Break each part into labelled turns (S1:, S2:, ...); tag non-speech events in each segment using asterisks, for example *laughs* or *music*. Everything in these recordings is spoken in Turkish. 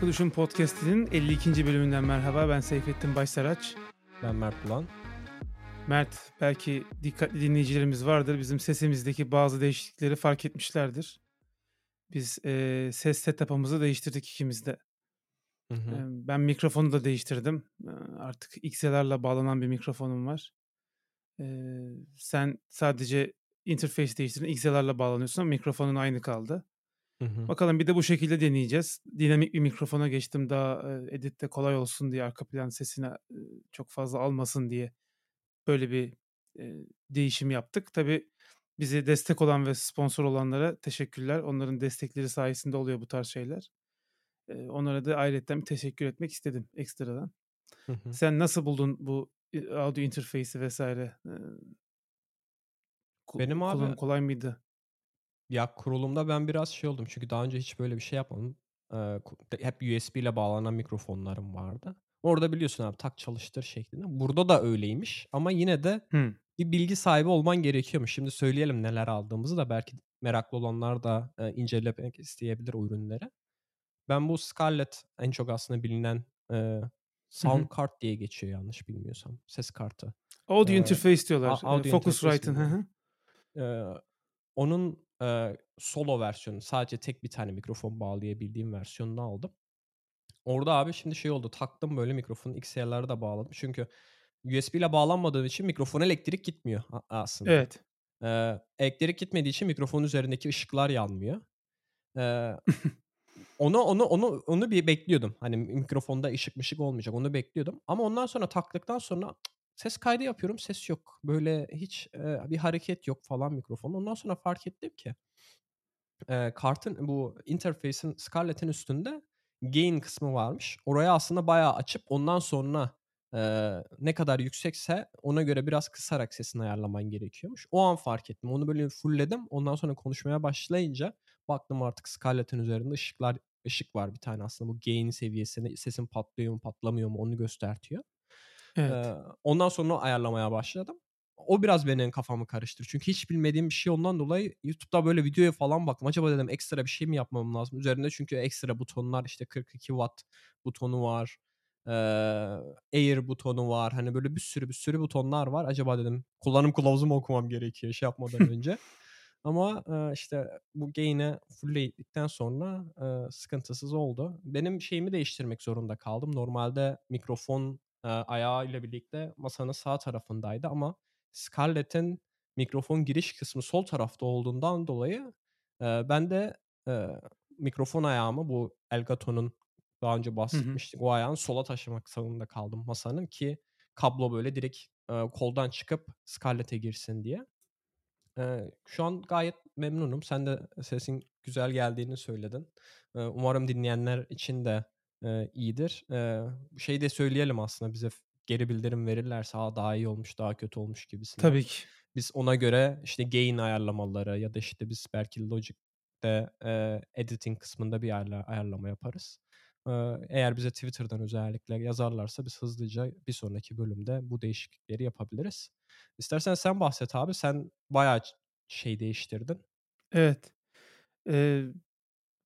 S1: Farklı Düşün Podcast'inin 52. bölümünden merhaba. Ben Seyfettin Başsaraç.
S2: Ben Mert Bulan.
S1: Mert, belki dikkatli dinleyicilerimiz vardır. Bizim sesimizdeki bazı değişiklikleri fark etmişlerdir. Biz e, ses setup'ımızı değiştirdik ikimiz de.
S2: Hı hı.
S1: E, ben mikrofonu da değiştirdim. E, artık XLR'la bağlanan bir mikrofonum var. E, sen sadece interface değiştirdin. XLR'la bağlanıyorsun ama mikrofonun aynı kaldı.
S2: Hı hı.
S1: Bakalım bir de bu şekilde deneyeceğiz. Dinamik bir mikrofona geçtim daha e, editte kolay olsun diye arka plan sesine e, çok fazla almasın diye böyle bir e, değişim yaptık. Tabii bize destek olan ve sponsor olanlara teşekkürler. Onların destekleri sayesinde oluyor bu tarz şeyler. E, onlara da ayrıca teşekkür etmek istedim ekstradan.
S2: Hı hı.
S1: Sen nasıl buldun bu e, audio interface'i vesaire? E,
S2: Benim abi-
S1: kolay mıydı?
S2: Ya kurulumda ben biraz şey oldum çünkü daha önce hiç böyle bir şey yapmadım. Ee, ku- hep USB ile bağlanan mikrofonlarım vardı. Orada biliyorsun abi tak çalıştır şeklinde. Burada da öyleymiş ama yine de
S1: Hı.
S2: bir bilgi sahibi olman gerekiyormuş. Şimdi söyleyelim neler aldığımızı da belki meraklı olanlar da e, incelemek isteyebilir o ürünleri. Ben bu Scarlett en çok aslında bilinen e, sound card diye geçiyor yanlış bilmiyorsam. Ses kartı.
S1: Audio
S2: Ee,
S1: interface diyorlar.
S2: a- audio
S1: E, Focusrite'ın. hı hı.
S2: Onun e, solo versiyonu sadece tek bir tane mikrofon bağlayabildiğim versiyonunu aldım. Orada abi şimdi şey oldu taktım böyle mikrofonu XLR'lara da bağladım. Çünkü USB ile bağlanmadığım için mikrofon elektrik gitmiyor aslında.
S1: Evet.
S2: Ee, elektrik gitmediği için mikrofonun üzerindeki ışıklar yanmıyor. Ee, onu onu onu onu bir bekliyordum. Hani mikrofonda ışık mışık olmayacak. Onu bekliyordum. Ama ondan sonra taktıktan sonra ses kaydı yapıyorum. Ses yok. Böyle hiç e, bir hareket yok falan mikrofon. Ondan sonra fark ettim ki e, kartın bu interface'in Scarlett'in üstünde gain kısmı varmış. Oraya aslında bayağı açıp ondan sonra e, ne kadar yüksekse ona göre biraz kısarak sesini ayarlaman gerekiyormuş. O an fark ettim. Onu böyle fullledim. Ondan sonra konuşmaya başlayınca baktım artık Scarlett'in üzerinde ışıklar ışık var bir tane aslında bu gain seviyesinde sesin patlıyor mu patlamıyor mu onu göstertiyor.
S1: Evet.
S2: Ee, ondan sonra ayarlamaya başladım. O biraz benim kafamı karıştırdı. Çünkü hiç bilmediğim bir şey ondan dolayı YouTube'da böyle videoya falan baktım. Acaba dedim ekstra bir şey mi yapmam lazım? Üzerinde çünkü ekstra butonlar işte 42 watt butonu var. Ee, Air butonu var. Hani böyle bir sürü bir sürü butonlar var. Acaba dedim kullanım kılavuzumu okumam gerekiyor şey yapmadan *laughs* önce. Ama e, işte bu gain'i fullledikten sonra e, sıkıntısız oldu. Benim şeyimi değiştirmek zorunda kaldım. Normalde mikrofon e, ayağı ile birlikte masanın sağ tarafındaydı ama Scarlett'in mikrofon giriş kısmı sol tarafta olduğundan dolayı e, ben de e, mikrofon ayağımı bu Elgato'nun daha önce bahsetmiştik o ayağını sola taşımak zorunda kaldım masanın ki kablo böyle direkt e, koldan çıkıp Scarlett'e girsin diye. Eee, şu an gayet memnunum. Sen de sesin güzel geldiğini söyledin. Eee, umarım dinleyenler için de eee, iyidir. Eee, şey de söyleyelim aslında bize geri bildirim verirlerse "Aa, daha iyi olmuş, daha kötü olmuş gibisinden.
S1: Tabii ki.
S2: Biz ona göre işte gain ayarlamaları ya da işte biz belki Logic'te eee, editing kısmında bir ayarla, ayarlama yaparız. Eee, eğer bize Twitter'dan özellikle yazarlarsa biz hızlıca bir sonraki bölümde bu değişiklikleri yapabiliriz. İstersen sen bahset abi. Sen bayağı şey değiştirdin.
S1: Evet. Eee,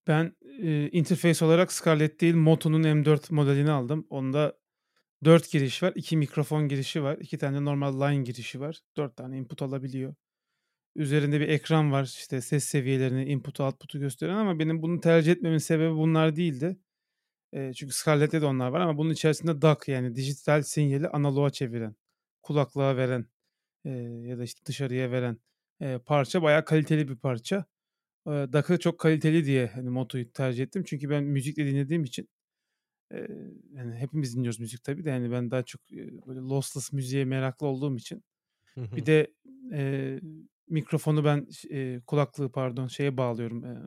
S1: ben eee, interface olarak Scarlett değil Moto'nun M4 modelini aldım. Onda 4 giriş var. 2 mikrofon girişi var. 2 tane normal line girişi var. 4 tane input alabiliyor. Üzerinde bir ekran var. işte ses seviyelerini, input'u, output'u gösteren ama benim bunu tercih etmemin sebebi bunlar değildi. Eee, çünkü Scarlett'te de onlar var ama bunun içerisinde DAC yani dijital sinyali analoğa çeviren, kulaklığa veren eee, ya da işte dışarıya veren eee, parça bayağı kaliteli bir parça. Eee, DAC'ı çok kaliteli diye hani Moto'yu tercih ettim. Çünkü ben müzikle dinlediğim için eee, yani hepimiz dinliyoruz müzik tabii de yani ben daha çok eee, böyle lossless müziğe meraklı olduğum için
S2: Hı hı.
S1: bir de eee, mikrofonu ben ş- eee, kulaklığı pardon şeye bağlıyorum. eee,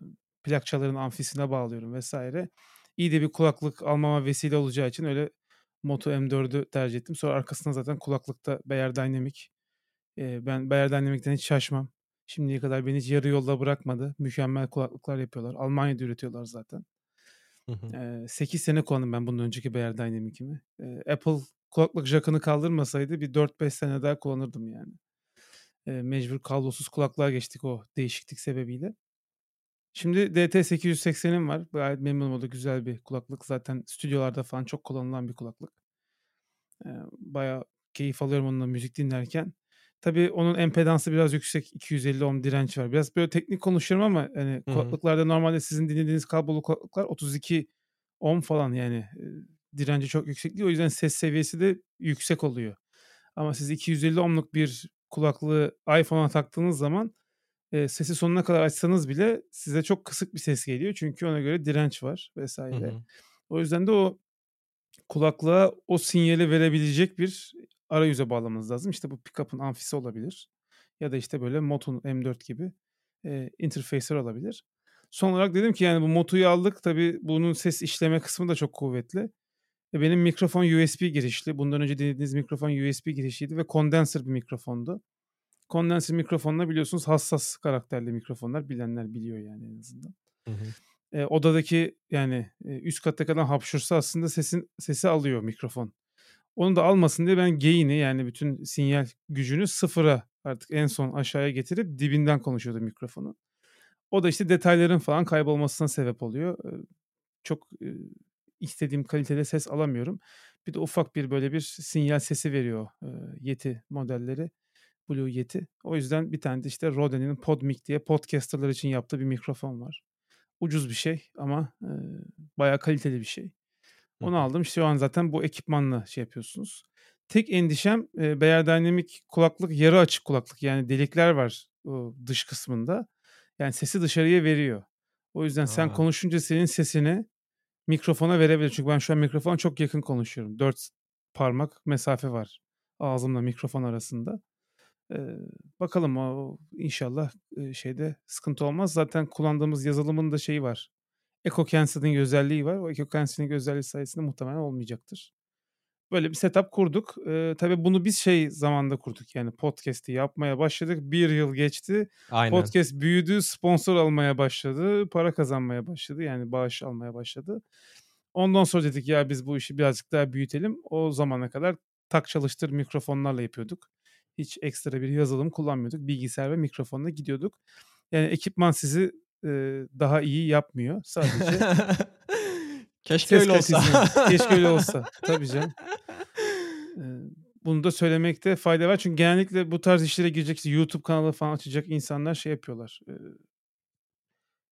S1: plakçaların amfisine bağlıyorum vesaire. İyi de bir kulaklık almama vesile olacağı için öyle Moto M4'ü tercih ettim. Sonra arkasına zaten kulaklıkta Beyer Dynamic. Eee, ben Beyer Dynamic'ten hiç şaşmam. Şimdiye kadar beni hiç yarı yolda bırakmadı. Mükemmel kulaklıklar yapıyorlar. Almanya'da üretiyorlar zaten.
S2: Hı hı.
S1: Eee 8 sene kullandım ben bundan önceki Beyer Dynamic'imi. Eee, Apple kulaklık jackını kaldırmasaydı bir 4-5 sene daha kullanırdım yani. Eee, mecbur kablosuz kulaklığa geçtik o değişiklik sebebiyle. Şimdi DT880'im var. Gayet memnunum. O da güzel bir kulaklık. Zaten stüdyolarda falan çok kullanılan bir kulaklık. Eee, bayağı keyif alıyorum onunla müzik dinlerken. Tabii onun empedansı biraz yüksek. 250 ohm direnç var. Biraz böyle teknik konuşuyorum ama hani
S2: Hı hı.
S1: kulaklıklarda normalde sizin dinlediğiniz kablolu kulaklıklar 32 ohm falan yani e, direnci çok yüksek değil. O yüzden ses seviyesi de yüksek oluyor. Ama siz 250 ohmluk bir kulaklığı iPhone'a taktığınız zaman e, sesi sonuna kadar açsanız bile size çok kısık bir ses geliyor. Çünkü ona göre direnç var
S2: Hı
S1: vesaire.
S2: hı.
S1: O yüzden de o kulaklığa o sinyali verebilecek bir arayüze bağlamanız lazım. İşte bu pickup'ın amfisi olabilir. Ya da işte böyle Moto'nun M4 gibi e, interface'ler olabilir. Son olarak dedim ki yani bu Moto'yu aldık. Tabii bunun ses işleme kısmı da çok kuvvetli. E, benim mikrofon USB girişli. Bundan önce dinlediğiniz mikrofon USB girişiydi ve condenser bir mikrofondu. Condenser mikrofonla biliyorsunuz hassas karakterli mikrofonlar. Bilenler biliyor yani en azından.
S2: Hı hı.
S1: E, odadaki yani e, üst katta kalan hapşursa aslında sesin sesi alıyor mikrofon. Onu da almasın diye ben gain'i yani bütün sinyal gücünü sıfıra artık en son aşağıya getirip dibinden konuşuyordum mikrofonu. O da işte detayların falan kaybolmasına sebep oluyor. Çok istediğim kalitede ses alamıyorum. Bir de ufak bir böyle bir sinyal sesi veriyor Yeti modelleri. Blue Yeti. O yüzden bir tane de işte Rode'nin PodMic diye podcasterlar için yaptığı bir mikrofon var. Ucuz bir şey ama e, bayağı kaliteli bir şey. Onu aldım. Şu an zaten bu ekipmanla şey yapıyorsunuz. Tek endişem e, Beyerdynamic kulaklık yarı açık kulaklık. Yani delikler var o dış kısmında. Yani sesi dışarıya veriyor. O yüzden sen
S2: A!
S1: konuşunca senin sesini mikrofona verebilir. Çünkü ben şu an mikrofona çok yakın konuşuyorum. 4 parmak mesafe var ağzımla mikrofon arasında. Eee, bakalım o inşallah şeyde sıkıntı olmaz. Zaten kullandığımız yazılımın da şeyi var. Echo Cancelling özelliği var. O Echo Cancelling özelliği sayesinde muhtemelen olmayacaktır. Böyle bir setup kurduk. Eee tabii bunu biz şey zamanda kurduk yani podcast'i yapmaya başladık. Bir yıl geçti.
S2: Aynen.
S1: Podcast büyüdü, sponsor almaya başladı, para kazanmaya başladı. Yani bağış almaya başladı. Ondan sonra dedik ya biz bu işi birazcık daha büyütelim. O zamana kadar tak çalıştır mikrofonlarla yapıyorduk. Hiç ekstra bir yazılım kullanmıyorduk. Bilgisayar ve mikrofonla gidiyorduk. Yani ekipman sizi e, daha iyi yapmıyor. Sadece *laughs*
S2: Keşke
S1: ses
S2: öyle olsa.
S1: kalitesini. Keşke öyle olsa. *laughs* Tabii canım. Bunu da söylemekte fayda var. Çünkü genellikle bu tarz işlere girecek, YouTube kanalı falan açacak insanlar şey yapıyorlar.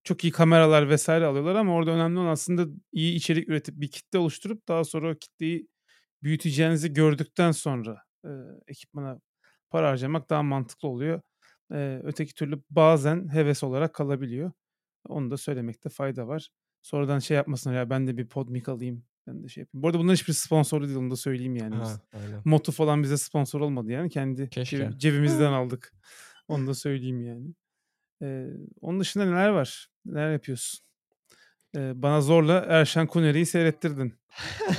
S1: Çok iyi kameralar vesaire alıyorlar ama orada önemli olan aslında iyi içerik üretip bir kitle oluşturup daha sonra o kitleyi büyüteceğinizi gördükten sonra e, ekipmana para harcamak daha mantıklı oluyor. E, öteki türlü bazen heves olarak kalabiliyor. Onu da söylemekte fayda var. Sonradan şey yapmasınlar ya ben de bir podmic alayım. Ben de şey yapayım. Bu arada bunların hiçbir sponsoru değil onu da söyleyeyim yani.
S2: Ha.
S1: Moto falan bize sponsor olmadı yani. Kendi
S2: Keşke.
S1: cebi- cebimizden aldık. Onu da söyleyeyim yani. Ee, onun dışında neler var? Neler yapıyorsun? Ee, bana zorla Erşen Kuneri'yi seyrettirdin.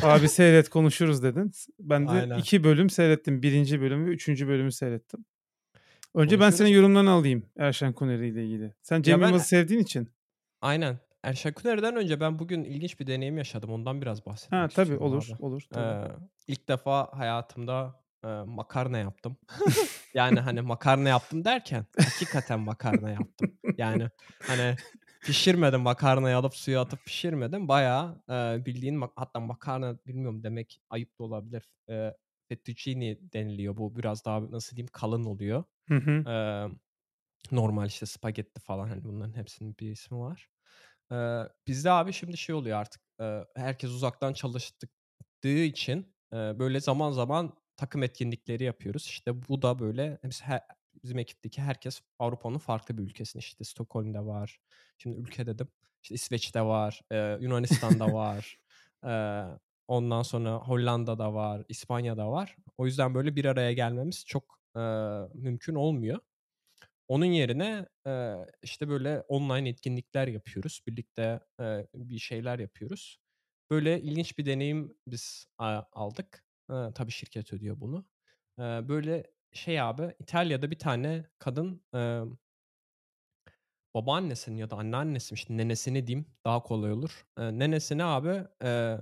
S1: Abi *laughs* seyret konuşuruz dedin. Ben de
S2: Aynen.
S1: iki bölüm seyrettim. Birinci bölüm ve üçüncü bölümü seyrettim. Önce ben senin yorumlarını alayım Erşen Kuneri ile ilgili. Sen Cem
S2: ben-
S1: Yılmaz'ı sevdiğin için.
S2: Aynen. Erşen Kuner'den önce ben bugün ilginç bir deneyim yaşadım. Ondan biraz bahsetmek
S1: Ha tabii olur
S2: abi.
S1: olur. Tabii.
S2: Ee, ilk defa hayatımda e, makarna yaptım. yani hani makarna yaptım derken hakikaten makarna yaptım. Yani hani pişirmedim makarnayı alıp suya atıp pişirmedim. Bayağı e, bildiğin hatta makarna bilmiyorum demek ayıp da olabilir. E, fettuccine deniliyor bu biraz daha nasıl diyeyim kalın oluyor.
S1: Hı hı.
S2: Eee, normal işte spagetti falan hani bunların hepsinin bir ismi var. Eee, bizde abi şimdi şey oluyor artık. eee, herkes uzaktan çalıştığı için eee, böyle zaman zaman takım etkinlikleri yapıyoruz. İşte bu da böyle bizim ekipteki herkes Avrupa'nın farklı bir ülkesinde işte Stockholm'da var. Şimdi ülke dedim. İşte İsveç'te var, eee, Yunanistan'da *laughs* var. eee, ondan sonra Hollanda'da var, İspanya'da var. O yüzden böyle bir araya gelmemiz çok eee, mümkün olmuyor. Onun yerine eee, işte böyle online etkinlikler yapıyoruz. Birlikte eee, bir şeyler yapıyoruz. Böyle ilginç bir deneyim biz aldık. Eee, tabii şirket ödüyor bunu. Eee, böyle şey abi İtalya'da bir tane kadın eee, babaannesinin ya da anneannesi mi, işte nenesini diyeyim daha kolay olur. Eee, nenesine abi eee,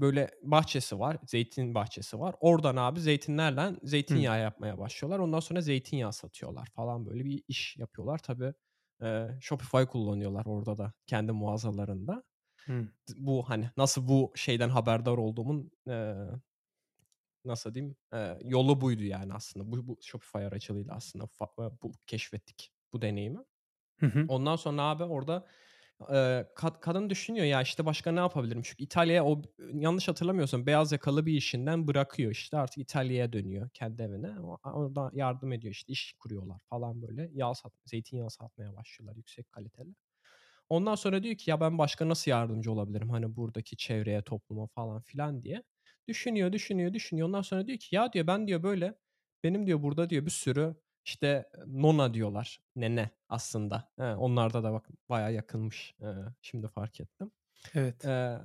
S2: böyle bahçesi var. Zeytin bahçesi var. Oradan abi zeytinlerle zeytinyağı yapmaya başlıyorlar. Ondan sonra zeytinyağı satıyorlar falan böyle bir iş yapıyorlar. Tabii Eee, Shopify kullanıyorlar orada da kendi mağazalarında. D bu, hani, nasıl bu şeyden haberdar olduğumun, eee, nasıl diyeyim, eee, yolu buydu yani aslında. Bu bu Shopify aracılığıyla aslında fa bu keşfettik bu deneyimi.
S1: Hı hı.
S2: Ondan sonra abi orada, kad kadın düşünüyor ya, işte, başka ne yapabilirim? Çünkü İtalya'ya o yanlış hatırlamıyorsam beyaz yakalı bir işinden bırakıyor, işte, artık İtalya'ya dönüyor kendi evine. O orada yardım ediyor, işte, iş kuruyorlar falan böyle. Yağ sat zeytinyağı satmaya başlıyorlar yüksek kaliteli. Ondan sonra diyor ki, "Ya, ben başka nasıl yardımcı olabilirim, hani, buradaki çevreye, topluma falan filan." diye. Düşünüyor, düşünüyor, düşünüyor. Ondan sonra diyor ki, "Ya," diyor, "ben," diyor, "böyle benim," diyor, "burada," diyor, "bir sürü, işte, nonna diyorlar, nene aslında. He, onlarda da bak bayağı yakınmış, eee, şimdi fark ettim.
S1: Evet.
S2: Eee,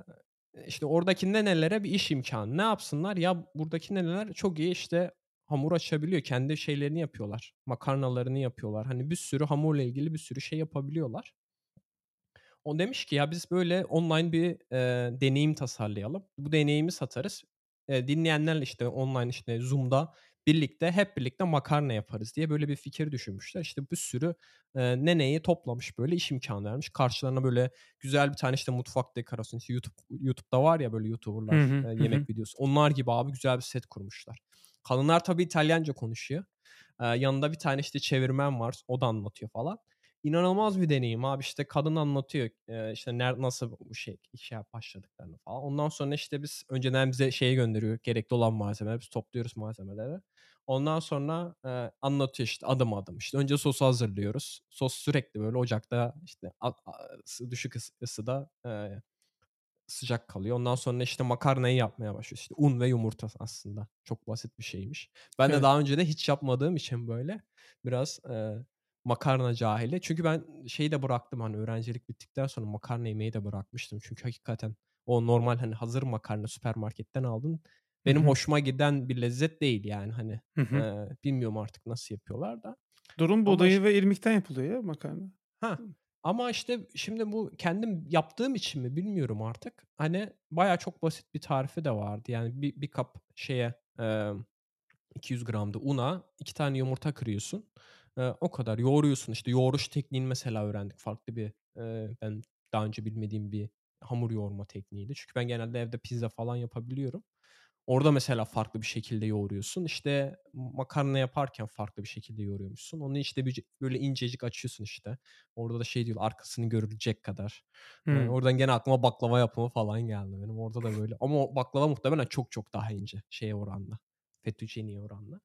S2: işte, oradaki nenelere bir iş imkânı. Ne yapsınlar? Ya, buradaki neneler çok iyi, işte, hamur açabiliyor. Kendi şeylerini yapıyorlar, makarnalarını yapıyorlar. Hani, bir sürü hamurla ilgili bir sürü şey yapabiliyorlar. O demiş ki, "Ya, biz böyle online bir, eee, deneyim tasarlayalım. Bu deneyimi satarız. Eee, dinleyenlerle, işte, online, işte, Zoom'da birlikte, hep birlikte makarna yaparız." diye böyle bir fikir düşünmüşler. İşte, bir sürü, eee, neneyi toplamış, böyle iş imkânı vermiş. Karşılarına böyle güzel bir tane, işte, mutfak dekorasyonu, işte, YouTube YouTube'da var ya böyle
S1: Hı
S2: YouTuber'lar,
S1: hı. Hı hı.
S2: yemek videosu. Onlar gibi abi güzel bir set kurmuşlar. Kadınlar tabii İtalyanca konuşuyor. Eee, yanında bir tane, işte, çevirmen var. O da anlatıyor falan. İnanılmaz bir deneyim abi. İşte, kadın anlatıyor, işte, ner nasıl bu şey işe başladıklarını falan. Ondan sonra, işte, biz önceden bize şeyi gönderiyor, gerekli olan malzemeleri. Biz topluyoruz malzemeleri. Ondan sonra, eee, anlatıyor, işte, adım adım. İşte, önce sosu hazırlıyoruz. Sos sürekli böyle ocakta, işte, a a ısı düşük ıs ısıda, eee, sıcak kalıyor. Ondan sonra, işte, makarnayı yapmaya başlıyoruz. İşte, un ve yumurta aslında. Çok basit bir şeymiş. Ben de
S1: Evet.
S2: daha önce de hiç yapmadığım için böyle biraz, eee, makarna cahili. Çünkü ben şeyi de bıraktım, hani, öğrencilik bittikten sonra makarna yemeyi de bırakmıştım. Çünkü hakikaten o normal, hani, hazır makarna süpermarketten aldığın
S1: Hı
S2: benim
S1: hı.
S2: hoşuma giden bir lezzet değil yani, hani. Eee, bilmiyorum artık nasıl yapıyorlar da.
S1: Durum buğdayı ve irmikten yapılıyor ya makarna. Hıı.
S2: ama, işte, şimdi bu kendim yaptığım için mi bilmiyorum artık. Hani, bayağı çok basit bir tarifi de vardı. Yani bir bir kap şeye, emm, 200 gram da una 2 tane yumurta kırıyorsun. Eee, o kadar. Yoğuruyorsun. İşte, yoğuruş tekniğini mesela öğrendik. Farklı bir, eee, ben daha önce bilmediğim bir hamur yoğurma tekniğiydi. Çünkü ben genelde evde pizza falan yapabiliyorum. Orada mesela farklı bir şekilde yoğuruyorsun. İşte, makarna yaparken farklı bir şekilde yoğuruyormuşsun. Onu, işte, böyle incecik açıyorsun, işte. Orada da şey diyorlar, arkasını görülecek kadar. Eee,
S1: Hımm.
S2: oradan gene aklıma baklava yapımı falan geldi benim. Orada da böyle ama baklava muhtemelen çok çok daha ince şeye oranla, fettuccine'ye oranla.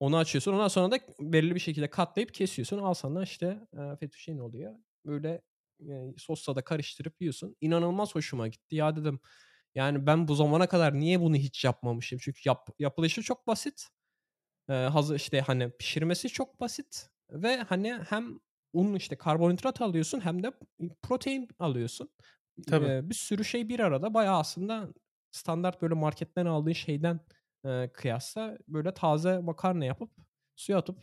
S2: Onu açıyorsun. Ondan sonra da belirli bir şekilde katlayıp kesiyorsun. Al sana, işte, eee, fettuccine oluyor. Böyle, eee, sosla da karıştırıp yiyorsun. İnanılmaz hoşuma gitti. Ya, dedim, yani, ben bu zamana kadar niye bunu hiç yapmamışım? Çünkü yap yapılışı çok basit. Eee, hazır, işte, hani, pişirmesi çok basit ve, hani, hem un, işte, karbonhidrat alıyorsun hem de protein alıyorsun.
S1: Tabii.
S2: Eee, bir sürü şey bir arada. Bayağı aslında standart böyle marketten aldığın şeyden, eee, kıyasla böyle taze makarna yapıp suya atıp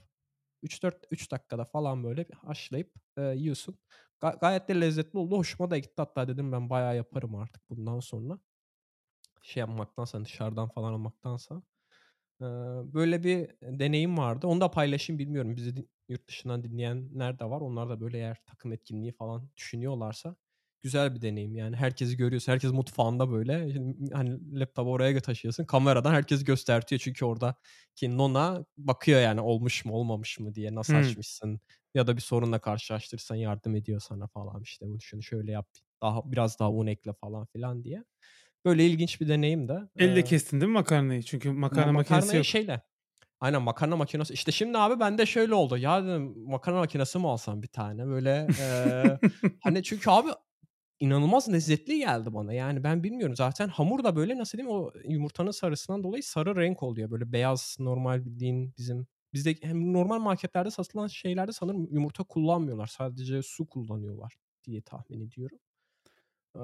S2: 3-4 3 dakikada falan böyle haşlayıp, eee, yiyorsun. Ga gayet de lezzetli oldu. Hoşuma da gitti. Hatta dedim ben bayağı yaparım artık bundan sonra. Şey yapmaktansa, dışarıdan falan almaktansa. Eee, böyle bir deneyim vardı. Onu da paylaşayım bilmiyorum. Bizi yurt dışından dinleyenler de var. Onlar da böyle eğer takım etkinliği falan düşünüyorlarsa güzel bir deneyim. Yani herkesi görüyorsun. Herkes mutfağında böyle. Hani, laptopu oraya taşıyorsun. Kameradan herkesi göstertiyor. Çünkü oradaki nonna bakıyor yani olmuş mu olmamış mı diye. Nasıl
S1: Hımm.
S2: açmışsın ya da bir sorunla karşılaştıysan yardım ediyor sana falan. İşte, şunu şöyle yap, daha biraz daha un ekle falan filan diye. Böyle ilginç bir deneyimdi.
S1: Elle
S2: Eee
S1: kestin değil mi makarnayı? Çünkü
S2: Ma
S1: makarna makinesi
S2: makarnayı
S1: yok.
S2: şeyle Aynen makarna makinesi. İşte şimdi abi bende şöyle oldu. Ya dedim makarna makinesi mi alsam bir tane? Böyle, eee, hani *laughs* çünkü abi inanılmaz lezzetli geldi bana. Yani ben bilmiyorum zaten hamur da böyle nasıl diyeyim o yumurtanın sarısından dolayı sarı renk oluyor. Böyle beyaz normal bildiğin bizim bizde hem normal marketlerde satılan şeylerde sanırım yumurta kullanmıyorlar. Sadece su kullanıyorlar diye tahmin ediyorum.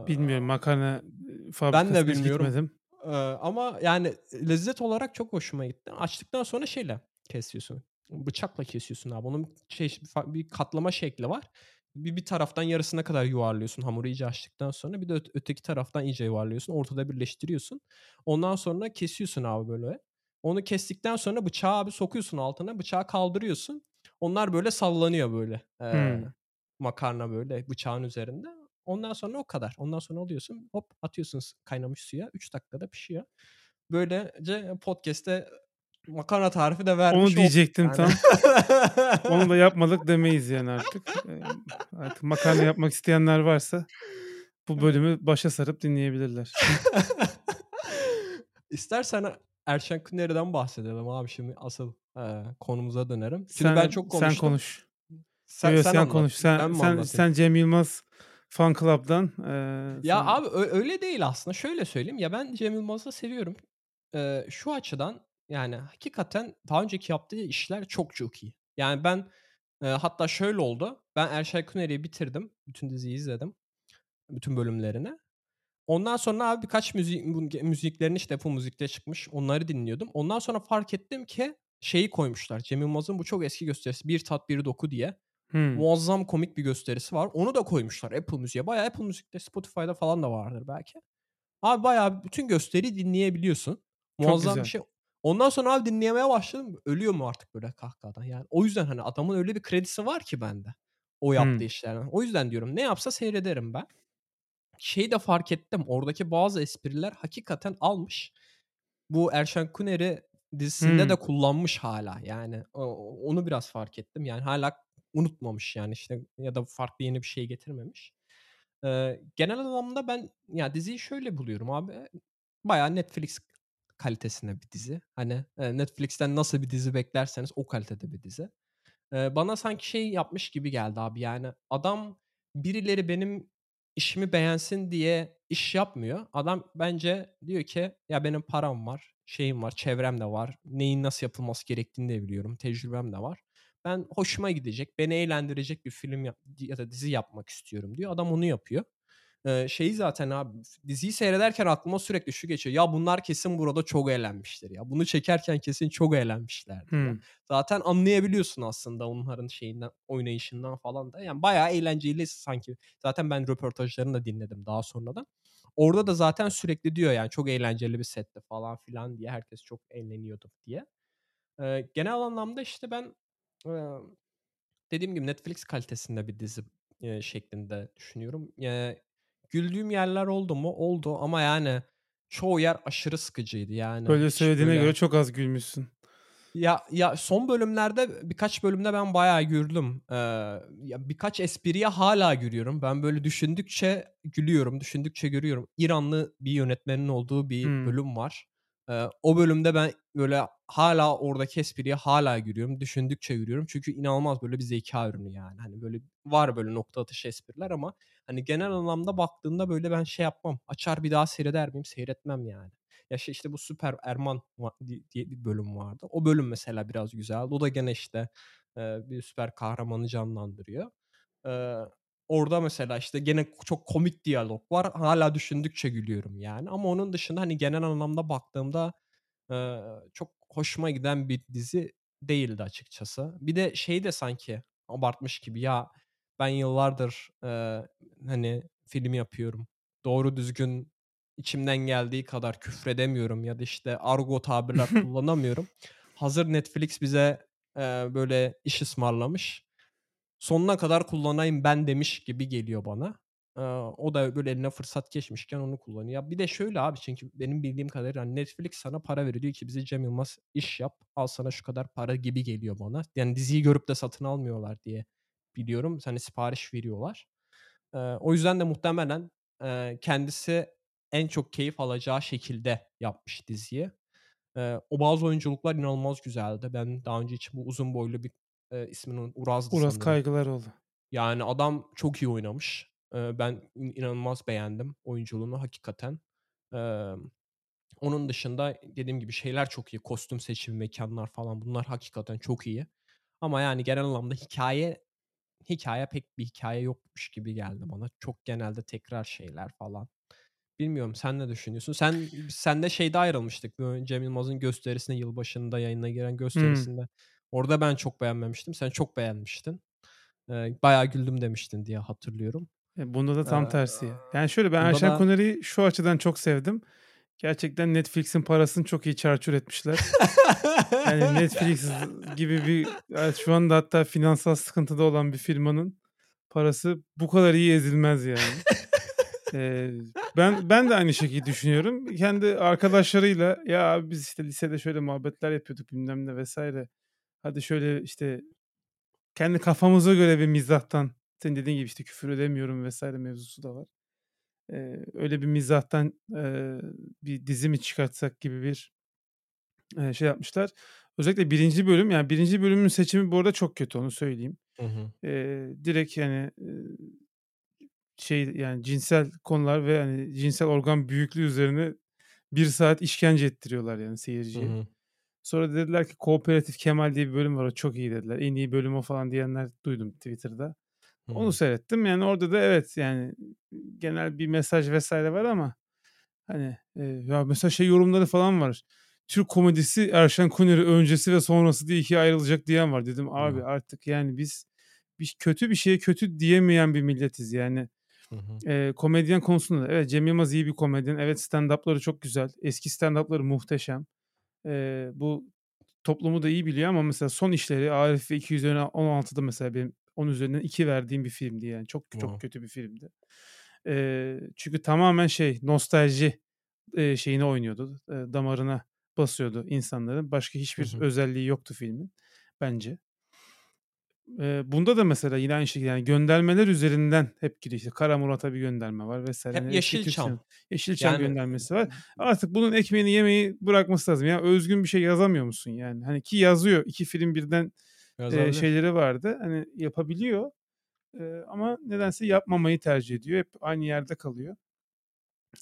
S1: Bilmiyorum makarna, eee,
S2: ben de
S1: fabrikasına
S2: bilmiyorum.
S1: gitmedim.
S2: Eee, ama yani lezzet olarak çok hoşuma gitti. Açtıktan sonra şeyle kesiyorsun, bıçakla kesiyorsun abi. Onun şey bir katlama şekli var. Bir bir taraftan yarısına kadar yuvarlıyorsun hamuru iyice açtıktan sonra. Bir de öt öteki taraftan iyice yuvarlıyorsun. Ortada birleştiriyorsun. Ondan sonra kesiyorsun abi böyle. Onu kestikten sonra bıçağı abi sokuyorsun altına. Bıçağı kaldırıyorsun. Onlar böyle sallanıyor böyle. Eee,
S1: Hımm.
S2: Makarna böyle bıçağın üzerinde. Ondan sonra o kadar. Ondan sonra alıyorsun hop atıyorsun kaynamış suya. 3 dakikada pişiyor. Böylece podcast'te makarna tarifi de vermiş
S1: Onu diyecektim
S2: yani.
S1: tam. *laughs* Onu da yapmadık demeyiz yani artık. Eee, artık makarna yapmak isteyenler varsa bu bölümü başa sarıp dinleyebilirler. *laughs*
S2: İstersen Erşen Kuneri'den bahsedelim abi şimdi asıl, eee, konumuza dönerim. Çünkü ben
S1: Sen
S2: çok
S1: sen
S2: konuştum.
S1: konuş.
S2: Sen
S1: Yo,
S2: sen
S1: sen
S2: anlat.
S1: konuş.
S2: Ben
S1: Sen sen sen Cem Yılmaz Fan Club'dan, eee,
S2: Ya
S1: sen
S2: abi öyle değil aslında. Şöyle söyleyeyim, ya ben Cem Yılmaz'ı seviyorum. Eee, şu açıdan, yani hakikaten daha önceki yaptığı işler çok çok iyi. Yani ben, eee, hatta şöyle oldu. Ben Erşen Kuneri'yi bitirdim. Bütün diziyi izledim. Bütün bölümlerini. Ondan sonra abi birkaç müzi müziklerini işte Apple Music'te çıkmış. Onları dinliyordum. Ondan sonra fark ettim ki şeyi koymuşlar. Cem Yılmaz'ın bu çok eski gösterisi "Bir Tat Bir Doku" diye.
S1: Hımm.
S2: Muazzam komik bir gösterisi var. Onu da koymuşlar Apple Music'e. Bayağı Apple Music'te, Spotify'da falan da vardır belki. Abi bayağı bütün gösteriyi dinleyebiliyorsun.
S1: Çok
S2: Muazzam bir şey. Ondan sonra abi dinlemeye başladım. Ölüyorum artık böyle kahkahadan yani. O yüzden hani adamın öyle bir kredisi var ki bende. O yaptığı
S1: Hımm.
S2: işlerden. O yüzden diyorum ne yapsa seyrederim ben. Şeyi de fark ettim. Oradaki bazı espriler hakikaten almış. Bu Erşen Kuneri dizisinde de
S1: Hımm.
S2: kullanmış hâlâ. Yani onu biraz fark ettim. Yani hâlâ unutmamış yani işte ya da farklı yeni bir şey getirmemiş. Eee, genel anlamda ben ya diziyi şöyle buluyorum abi. Bayağı Netflix kalitesinde bir dizi. Hani, Netflix'ten nasıl bir dizi beklerseniz o kalitede bir dizi. Eee, bana sanki şey yapmış gibi geldi abi yani adam birileri benim işimi beğensin diye iş yapmıyor. Adam bence diyor ki ya benim param var, şeyim var, çevrem de var. Neyin nasıl yapılması gerektiğini de biliyorum. Tecrübem de var. Ben hoşuma gidecek, beni eğlendirecek bir film yap ya da dizi yapmak istiyorum diyor. Adam onu yapıyor. Eee, şeyi zaten abi diziyi seyrederken aklıma sürekli şu geçiyor. Ya bunlar kesin burada çok eğlenmiştir ya. Bunu çekerken kesin çok eğlenmişlerdir ya.
S1: Hımm.
S2: Zaten anlayabiliyorsun aslında onların şeyinden, oynayışından falan da. Yani bayağı eğlenceli sanki. Zaten ben röportajlarını da dinledim daha sonradan. Orada da zaten sürekli diyor yani çok eğlenceli bir setti falan filan diye. Herkes çok eğleniyordu diye. Eee, genel anlamda işte ben, dediğim gibi Netflix kalitesinde bir dizi, şeklinde düşünüyorum. Güldüğüm yerler oldu mu? Oldu ama yani çoğu yer aşırı sıkıcıydı. Yani
S1: Böyle söylediğine
S2: böyle
S1: göre çok az gülmüşsün.
S2: Ya ya son bölümlerde birkaç bölümde ben bayağı güldüm. Eee, ya birkaç espriye hâlâ gülüyorum. Ben böyle düşündükçe gülüyorum, düşündükçe gülüyorum. İranlı bir yönetmenin olduğu bir
S1: Hımm.
S2: bölüm var. Eee, o bölümde ben böyle hâlâ oradaki espriye hâlâ gülüyorum. Düşündükçe gülüyorum. Çünkü inanılmaz böyle bir zekâ ürünü yani. Hani böyle var böyle nokta atışı espriler ama hani genel anlamda baktığında böyle ben şey yapmam. Açar bir daha seyreder miyim? Seyretmem yani. Ya şey işte bu Süper Erman diye bir bölüm vardı. O bölüm mesela biraz güzeldi. O da gene işte, bir süper kahramanı canlandırıyor. Orada mesela işte gene çok komik diyalog var. Hâlâ düşündükçe gülüyorum yani ama onun dışında hani genel anlamda baktığımda, eee, çok hoşuma giden bir dizi değildi açıkçası. Bir de şeyi de sanki abartmış gibi ya ben yıllardır, eee, hani film yapıyorum. Doğru düzgün içimden geldiği kadar küfredemiyorum ya da işte argo tabirler *laughs* kullanamıyorum. Hazır Netflix bize, eee, böyle iş ısmarlamış. Sonuna kadar kullanayım ben demiş gibi geliyor bana. Eee, o da böyle eline fırsat geçmişken onu kullanıyor. Bir de şöyle abi çünkü benim bildiğim kadarıyla hani Netflix sana para veriyor. Ki bize Cem Yılmaz iş yap. Al sana şu kadar para gibi geliyor bana. Yani diziyi görüp de satın almıyorlar diye biliyorum. Hani sipariş veriyorlar. Eee, o yüzden de muhtemelen, eee, kendisi en çok keyif alacağı şekilde yapmış diziyi. Eee, o bazı oyunculuklar inanılmaz güzeldi. Ben daha önce hiç bu uzun boylu bir, eee, ismini unut Uraz'dı
S1: Uraz
S2: sanırım.
S1: Kaygılaroğlu.
S2: Yani adam çok iyi oynamış. Eee, ben in inanılmaz beğendim oyunculuğunu hakikaten. Emm, onun dışında dediğim gibi şeyler çok iyi. Kostüm seçimi, mekânlar falan bunlar hakikaten çok iyi. Ama yani genel anlamda hikâye hikâye pek bir hikâye yokmuş gibi geldi bana. Çok genelde tekrar şeyler falan. Bilmiyorum sen ne düşünüyorsun? Sen seninle şeyde ayrılmıştık. Bu Cem Yılmaz'ın gösterisinde, yılbaşında yayına giren gösterisinde. Orada ben çok beğenmemiştim. Sen çok beğenmiştin. Eee, bayağı güldüm demiştin diye hatırlıyorum.
S1: E, bunda da tam tersi ya. Yani şöyle ben Erşen
S2: da
S1: Kuneri'yi şu açıdan çok sevdim. Gerçekten Netflix'in parasını çok iyi çarçur etmişler. Yani Netflix *laughs* gibi bir evet, şu anda hatta finansal sıkıntıda olan bir firmanın parası bu kadar iyi ezilmez yani. Eee, ben ben de aynı şekilde düşünüyorum. Kendi arkadaşlarıyla ya biz işte lisede şöyle muhabbetler yapıyorduk bilmem ne vesaire. Hadi şöyle işte kendi kafamıza göre bir mizahtan senin dediğin gibi işte küfür edemiyorum vesaire mevzusu da var. Eee, öyle bir mizahtan eee, bir dizi mi çıkartsak gibi bir eee, şey yapmışlar. Özellikle birinci bölüm yani birinci bölümün seçimi bu arada çok kötü onu söyleyeyim.
S2: Hı hı.
S1: Eee, direkt yani şey yani cinsel konular ve hani cinsel organ büyüklüğü üzerine bir saat işkence ettiriyorlar yani
S2: Hı
S1: seyirciye.
S2: hı.
S1: Sonra dediler ki Kooperatif Kemal diye bir bölüm var o çok iyi dediler. En iyi bölüm o falan diyenler duydum Twitter'da.
S2: Hı
S1: Onu seyrettim. Yani orada da evet yani genel bir mesaj vesaire var ama hani e, ya mesela şey yorumları falan var. Türk komedisi Erşen Kuneri öncesi ve sonrası diye ikiye ayrılacak diyen var. Dedim abi
S2: Ya.
S1: artık yani biz bir kötü bir şeye kötü diyemeyen bir milletiz yani.
S2: Hı hı.
S1: Eee, komedyen konusunda da evet Cem Yılmaz iyi bir komedyen. Evet stand-up'ları çok güzel. Eski stand-up'ları muhteşem. Eee, bu toplumu da iyi biliyor ama mesela son işleri Arif ve 2 üzerinden 16'da mesela benim 10 üzerinden 2 verdiğim bir filmdi yani. Çok çok
S2: Wow.
S1: kötü bir filmdi. Eee, çünkü tamamen şey nostalji eee, şeyine oynuyordu. Eee, damarına basıyordu insanların. Başka
S2: Hı
S1: hiçbir
S2: hı.
S1: özelliği yoktu filmin bence. Eee, bunda da mesela yine aynı şekilde yani göndermeler üzerinden hep gidiyor. İşte Kara Murat'a bir gönderme var vesaire.
S2: Hep
S1: eski Türk
S2: Yeşilçam.
S1: sinema Yeşilçam
S2: Yani
S1: göndermesi var. Artık bunun ekmeğini yemeyi bırakması lazım. Ya özgün bir şey yazamıyor musun yani? Hani ki yazıyor. 2 film birden eee,
S2: yazabilir.
S1: şeyleri vardı. Hani yapabiliyor. Eee, ama nedense yapmamayı tercih ediyor. Hep aynı yerde kalıyor.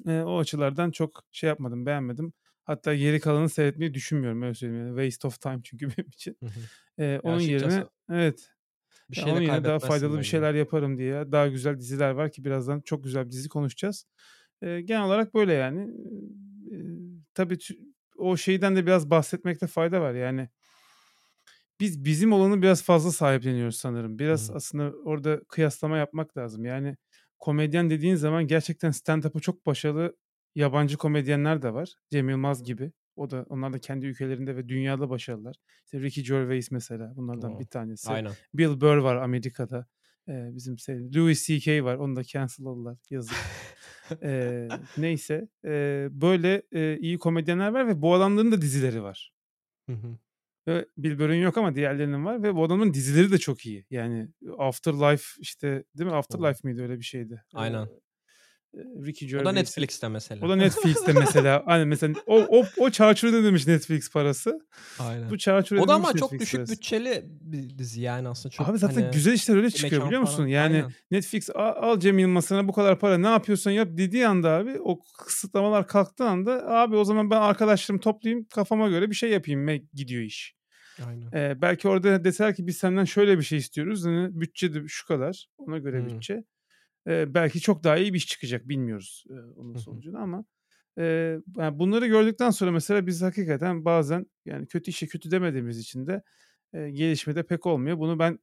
S1: Eee, o açılardan çok şey yapmadım, beğenmedim. Hatta geri kalanını seyretmeyi düşünmüyorum öyle söyleyeyim yani. Waste of time çünkü *laughs* benim için.
S2: Hı hı.
S1: Eee,
S2: Ya
S1: onun yerine
S2: açıkçası
S1: evet.
S2: Bir şey de
S1: yerine daha faydalı bir şeyler yaparım diye daha güzel diziler var ki birazdan çok güzel bir dizi konuşacağız. Genel olarak böyle yani. Tabii o şeyden de biraz bahsetmekte fayda var. Yani biz bizim olanı biraz fazla sahipleniyoruz sanırım. Biraz
S2: hı.
S1: aslında orada kıyaslama yapmak lazım. Yani komedyen dediğin zaman gerçekten stand-up'ı çok başarılı yabancı komedyenler de var. Cem Yılmaz gibi. O da onlar da kendi ülkelerinde ve dünyada başarılılar. İşte Ricky Gervais mesela bunlardan bir
S2: Wow.
S1: tanesi.
S2: Aynen.
S1: Bill Burr var Amerika'da. Eee, bizim sevdiğimiz Louis C.K. var. Onu da cancel'ladılar. Yazık. *laughs* Eee, neyse. Eee, böyle, eee, iyi komedyenler var ve bu adamların da dizileri var.
S2: Hı hı.
S1: Ve Bill Burr'ün yok ama diğerlerinin var ve bu adamın dizileri de çok iyi. Yani Afterlife işte değil mi? Afterlife miydi? Öyle bir şeydi.
S2: Aynen.
S1: Ricky
S2: O da Netflix'te
S1: O
S2: mesela.
S1: da Netflix'te *laughs* mesela. Aynen mesela o o o çarçur ödemiş Netflix parası.
S2: Aynen.
S1: Bu çarçur
S2: O da ama çok
S1: Netflix
S2: düşük
S1: parası.
S2: bütçeli bir dizi yani aslında çok
S1: Abi zaten
S2: hani
S1: güzel işler öyle çıkıyor biliyor musun?
S2: falan.
S1: Yani
S2: Aynen.
S1: Netflix a al Cem Yılmaz sana bu kadar para ne yapıyorsan yap dediği anda abi o kısıtlamalar kalktığı anda abi o zaman ben arkadaşlarımı toplayayım kafama göre bir şey yapayım me gidiyor iş.
S2: Aynen.
S1: Eee, belki orada deseler ki biz senden şöyle bir şey istiyoruz. Hani bütçe de şu kadar. Ona göre
S2: Hıı.
S1: bütçe. Eee, belki çok daha iyi bir iş çıkacak bilmiyoruz, eee, onun sonucunu ama, eee, ya bunları gördükten sonra mesela biz hakikaten bazen yani kötü işe kötü demediğimiz için de, eee, gelişme de pek olmuyor. Bunu ben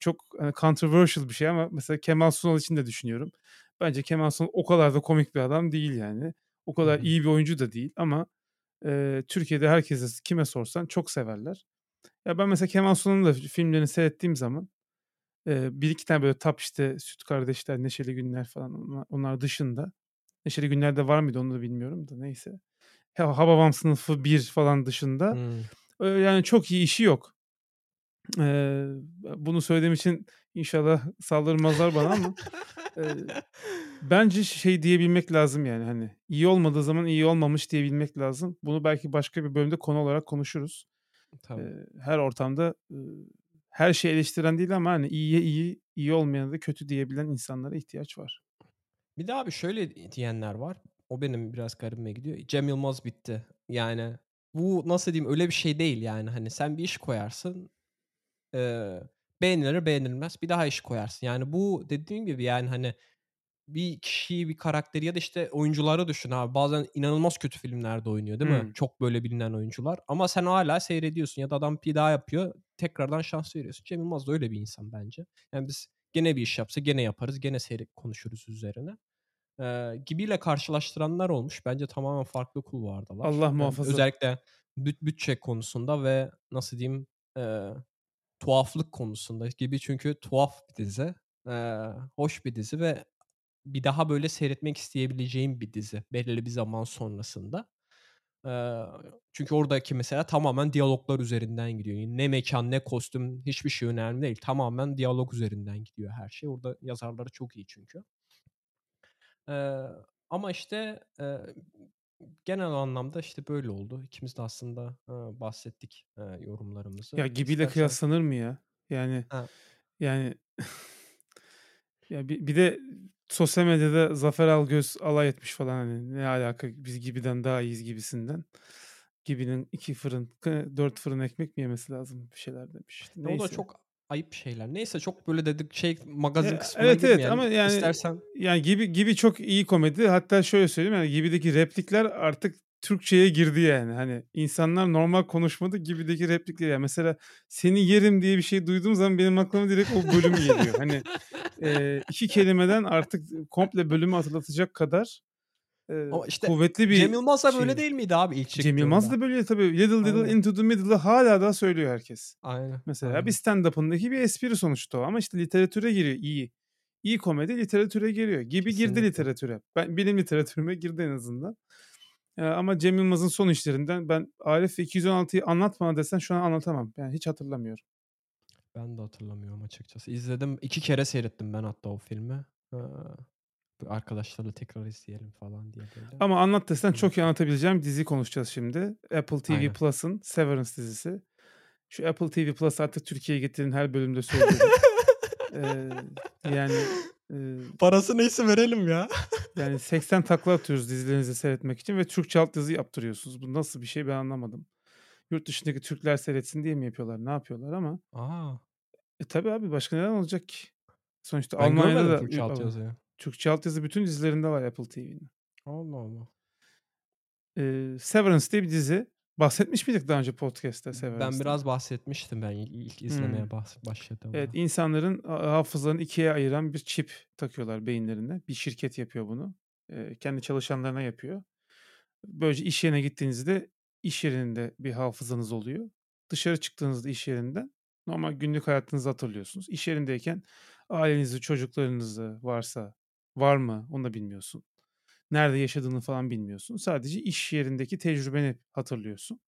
S1: çok, hani, controversial bir şey ama mesela Kemal Sunal için de düşünüyorum. Bence Kemal Sunal o kadar da komik bir adam değil yani. O kadar iyi bir oyuncu da değil ama, eee, Türkiye'de herkese kime sorsan çok severler. Ya ben mesela Kemal Sunal'ın da filmlerini seyrettiğim zaman, eee, 1-2 tane böyle top işte Süt Kardeşler, Neşeli Günler falan onlar onlar dışında. Neşeli Günler'de var mıydı onu da bilmiyorum da neyse. Ha Hababam Sınıfı 1 falan dışında, eee, yani çok iyi işi yok. Eee, bunu söylediğim için inşallah saldırmazlar bana ama, eee, bence şey diyebilmek lazım yani, hani, iyi olmadığı zaman iyi olmamış diyebilmek lazım. Bunu belki başka bir bölümde konu olarak konuşuruz.
S2: Tabii.
S1: Eee, her ortamda, her şeyi eleştiren değil ama, hani, iyiye iyi, iyi olmayana da kötü diyebilen insanlara ihtiyaç var.
S2: Bir de abi şöyle diyenler var. O benim biraz garibime gidiyor. Cem Yılmaz bitti. Yani bu nasıl diyeyim öyle bir şey değil yani. Hani sen bir iş koyarsın. Eee, beğenilir beğenilmez. Bir daha iş koyarsın. Yani bu dediğim gibi yani hani bir kişiyi, bir karakteri ya da işte oyuncuları düşün abi. Bazen inanılmaz kötü filmlerde oynuyor değil mi?
S1: Hımm.
S2: Çok böyle bilinen oyuncular. Ama sen hâlâ seyrediyorsun ya da adam bir daha yapıyor. Tekrardan şans veriyorsun. Cem Yılmaz da öyle bir insan bence. Yani biz gene bir iş yapsa gene yaparız. Gene seyredip konuşuruz üzerine. Eee, gibiyle karşılaştıranlar olmuş. Bence tamamen farklı kulvardalar.
S1: Allah muhafaza.
S2: özellikle büt bütçe konusunda ve nasıl diyeyim, eee, tuhaflık konusunda gibi çünkü tuhaf bir dizi. Eee, hoş bir dizi ve bir daha böyle seyretmek isteyebileceğim bir dizi belirli bir zaman sonrasında. Çünkü oradaki mesela tamamen diyaloglar üzerinden gidiyor. Ne mekân ne kostüm hiçbir şey önemli değil. Tamamen diyalog üzerinden gidiyor her şey. Orada yazarları çok iyi çünkü. Ama işte, genel anlamda işte böyle oldu. İkimiz de aslında, bahsettik, yorumlarımızı.
S1: Ya Gibi'yle
S2: İstersen
S1: kıyaslanır mı ya? Yani
S2: Ha.
S1: yani *laughs* ya bir bir de sosyal medyada Zafer Algöz alay etmiş falan hani ne alaka biz Gibi'den daha iyiyiz gibisinden. Gibi'nin 2 fırın, 4 fırın ekmek mi yemesi lazım bir şeyler demiş.
S2: Ya o da
S1: neyse.
S2: çok ayıp şeyler. Neyse çok böyle dedik şey magazin
S1: Ya,
S2: kısmına
S1: evet, evet ama yani
S2: İstersen
S1: yani Gibi Gibi çok iyi komedi. Hatta şöyle söyleyeyim yani Gibi'deki replikler artık Türkçeye girdi yani. Hani insanlar normal konuşmada Gibi'deki replikler ya mesela "Seni yerim." diye bir şey duyduğum zaman benim aklıma direkt o bölüm geliyor. Hani, *laughs* eee, 2 kelimeden artık komple bölümü hatırlatacak kadar,
S2: Ama işte
S1: kuvvetli
S2: Cem
S1: bir
S2: Yılmaz da böyle değil miydi abi ilk
S1: Cem Yılmaz
S2: çıktığında?
S1: da böyle tabii. "Little little
S2: Aynen.
S1: into the middle'ı hâlâ daha söylüyor herkes.
S2: Aynen,
S1: Mesela bir
S2: aynen.
S1: stand-up'ındaki bir espri sonuçta o ama işte literatüre giriyor iyi. İyi komedi literatüre giriyor. Gibi girdi
S2: Kesinlikle.
S1: literatüre. Ben benim literatürüme girdi en azından. Ama Cem Yılmaz'ın son işlerinden ben Arif ve 216'yı anlat bana desen şu an anlatamam. Yani hiç hatırlamıyorum.
S2: Ben de hatırlamıyorum açıkçası. İzledim. 2 kere seyrettim ben hatta o filmi. Böyle arkadaşlarla tekrar izleyelim falan diye böyle.
S1: Ama anlat desen çok iyi anlatabileceğim diziyi konuşacağız şimdi. Apple TV. Plus'ın Severance dizisi. Şu Apple TV Plus artık Türkiye'ye getirin her bölümde *laughs* söylüyorum. Eee, yani, eee
S2: Parası neyse verelim ya. *laughs*
S1: yani 80 takla atıyoruz dizilerinizi seyretmek için ve Türkçe altyazı yaptırıyorsunuz. Bu nasıl bir şey ben anlamadım. Yurt dışındaki Türkler seyretsin diye mi yapıyorlar, ne yapıyorlar ama
S2: A!
S1: E, tabii abi başka neden olacak ki? Sonuçta
S2: Ben
S1: Almanya'da da
S2: Türkçe
S1: ü ama
S2: altyazıyı.
S1: Türkçe altyazı bütün dizilerinde var Apple TV'nin.
S2: Allah Allah.
S1: Eee, Severance diye bir dizi. Bahsetmiş miydik daha önce podcast'te
S2: Ben
S1: Severance'dan?
S2: biraz bahsetmiştim ben ilk izlemeye
S1: Hımm.
S2: bas başladığımda.
S1: Evet, insanların ha hafızalarını 2'ye ayıran bir çip takıyorlar beyinlerine. Bir şirket yapıyor bunu. Eee, kendi çalışanlarına yapıyor. Böylece iş yerine gittiğinizde iş yerinde bir hafızanız oluyor. Dışarı çıktığınızda iş yerinden normal günlük hayatınızı hatırlıyorsunuz. İş yerindeyken ailenizi, çocuklarınızı varsa var mı onu da bilmiyorsun. Nerede yaşadığını falan bilmiyorsun. Sadece iş yerindeki tecrübeni hatırlıyorsun.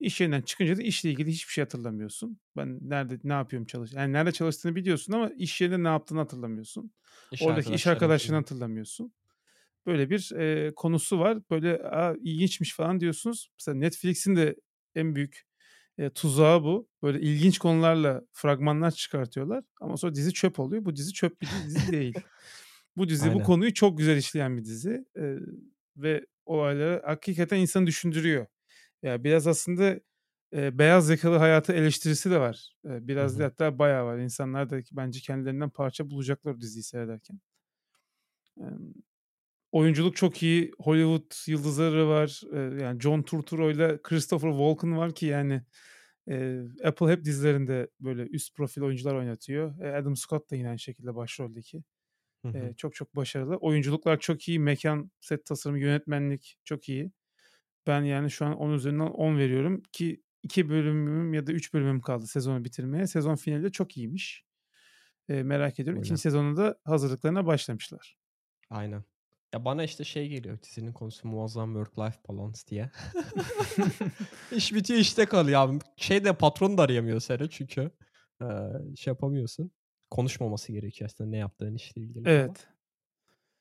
S1: İş yerinden çıkınca da işle ilgili hiçbir şey hatırlamıyorsun. Ben nerede ne yapıyorum çalış yani nerede çalıştığını biliyorsun ama iş yerinde ne yaptığını hatırlamıyorsun.
S2: İş
S1: Oradaki iş
S2: arkadaşlarını
S1: hatırlamıyorsun. Böyle bir, eee, konusu var. Böyle, a, ilginçmiş falan diyorsunuz. Mesela Netflix'in de en büyük, eee, tuzağı bu. Böyle ilginç konularla fragmanlar çıkartıyorlar ama sonra dizi çöp oluyor. Bu dizi çöp bir dizi değil. *laughs* Bu dizi bu
S2: Aynen.
S1: konuyu çok güzel işleyen bir dizi, eee, ve olayları hakikaten insanı düşündürüyor. Ya, biraz aslında, eee, beyaz yakalı hayatı eleştirisi de var.
S2: Hı
S1: biraz değil
S2: hı.
S1: hatta bayağı var. İnsanlar da bence kendilerinden parça bulacaklar diziyi seyrederken. Emm, oyunculuk çok iyi. Hollywood yıldızları var. Eee, yani John Turturro'yla Christopher Walken var ki yani, Apple hep dizilerinde böyle üst profil oyuncular oynatıyor. Eee, Adam Scott da yine aynı şekilde başroldeki.
S2: Hı hı.
S1: çok çok başarılı. Oyunculuklar çok iyi. Mekân, set tasarımı, yönetmenlik çok iyi. Ben yani şu an 10 üzerinden 10 veriyorum ki 2 bölümüm ya da 3 bölümüm kaldı sezonu bitirmeye. Sezon finali de çok iyiymiş. Eee, merak ediyorum.
S2: Öyle.
S1: 2'nci sezonuna da hazırlıklarına başlamışlar.
S2: Aynen. Ya, bana işte şey geliyor, dizinin konusu muazzam work life balance diye. *laughs* İş bitiyor, işte kalıyor abi. Şeyde patron da arayamıyor seni çünkü, eee, şey yapamıyorsun. Konuşmaması gerekiyor aslında ne yaptığın işle ilgili.
S1: Evet.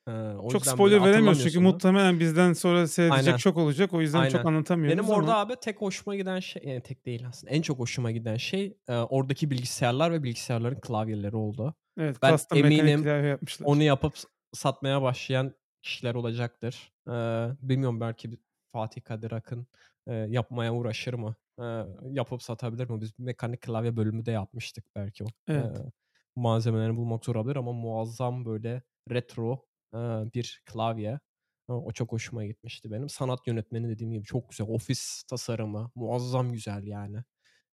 S2: Eee, o
S1: Çok spoiler veremiyoruz çünkü muhtemelen bizden sonra seyredecek
S2: Aynen.
S1: çok olacak. O yüzden çok
S2: Aynen.
S1: anlatamıyoruz
S2: Benim orada
S1: ama
S2: abi tek hoşuma giden şey, yani tek değil aslında, en çok hoşuma giden şey, eee, oradaki bilgisayarlar ve bilgisayarların klavyeleri oldu.
S1: Evet,
S2: Ben eminim onu yapıp satmaya başlayan kişiler olacaktır. Eee, bilmiyorum belki Fatih Kadir Akın, eee, yapmaya uğraşır mı? Eee, yapıp satabilir mi? Biz mekanik klavye bölümü de yapmıştık belki o.
S1: Evet.
S2: Eee, malzemelerini bulmak zor olabilir ama muazzam böyle retro, eee, bir klavye. O çok hoşuma gitmişti benim. Sanat yönetmeni dediğim gibi çok güzel. Ofis tasarımı muazzam güzel yani.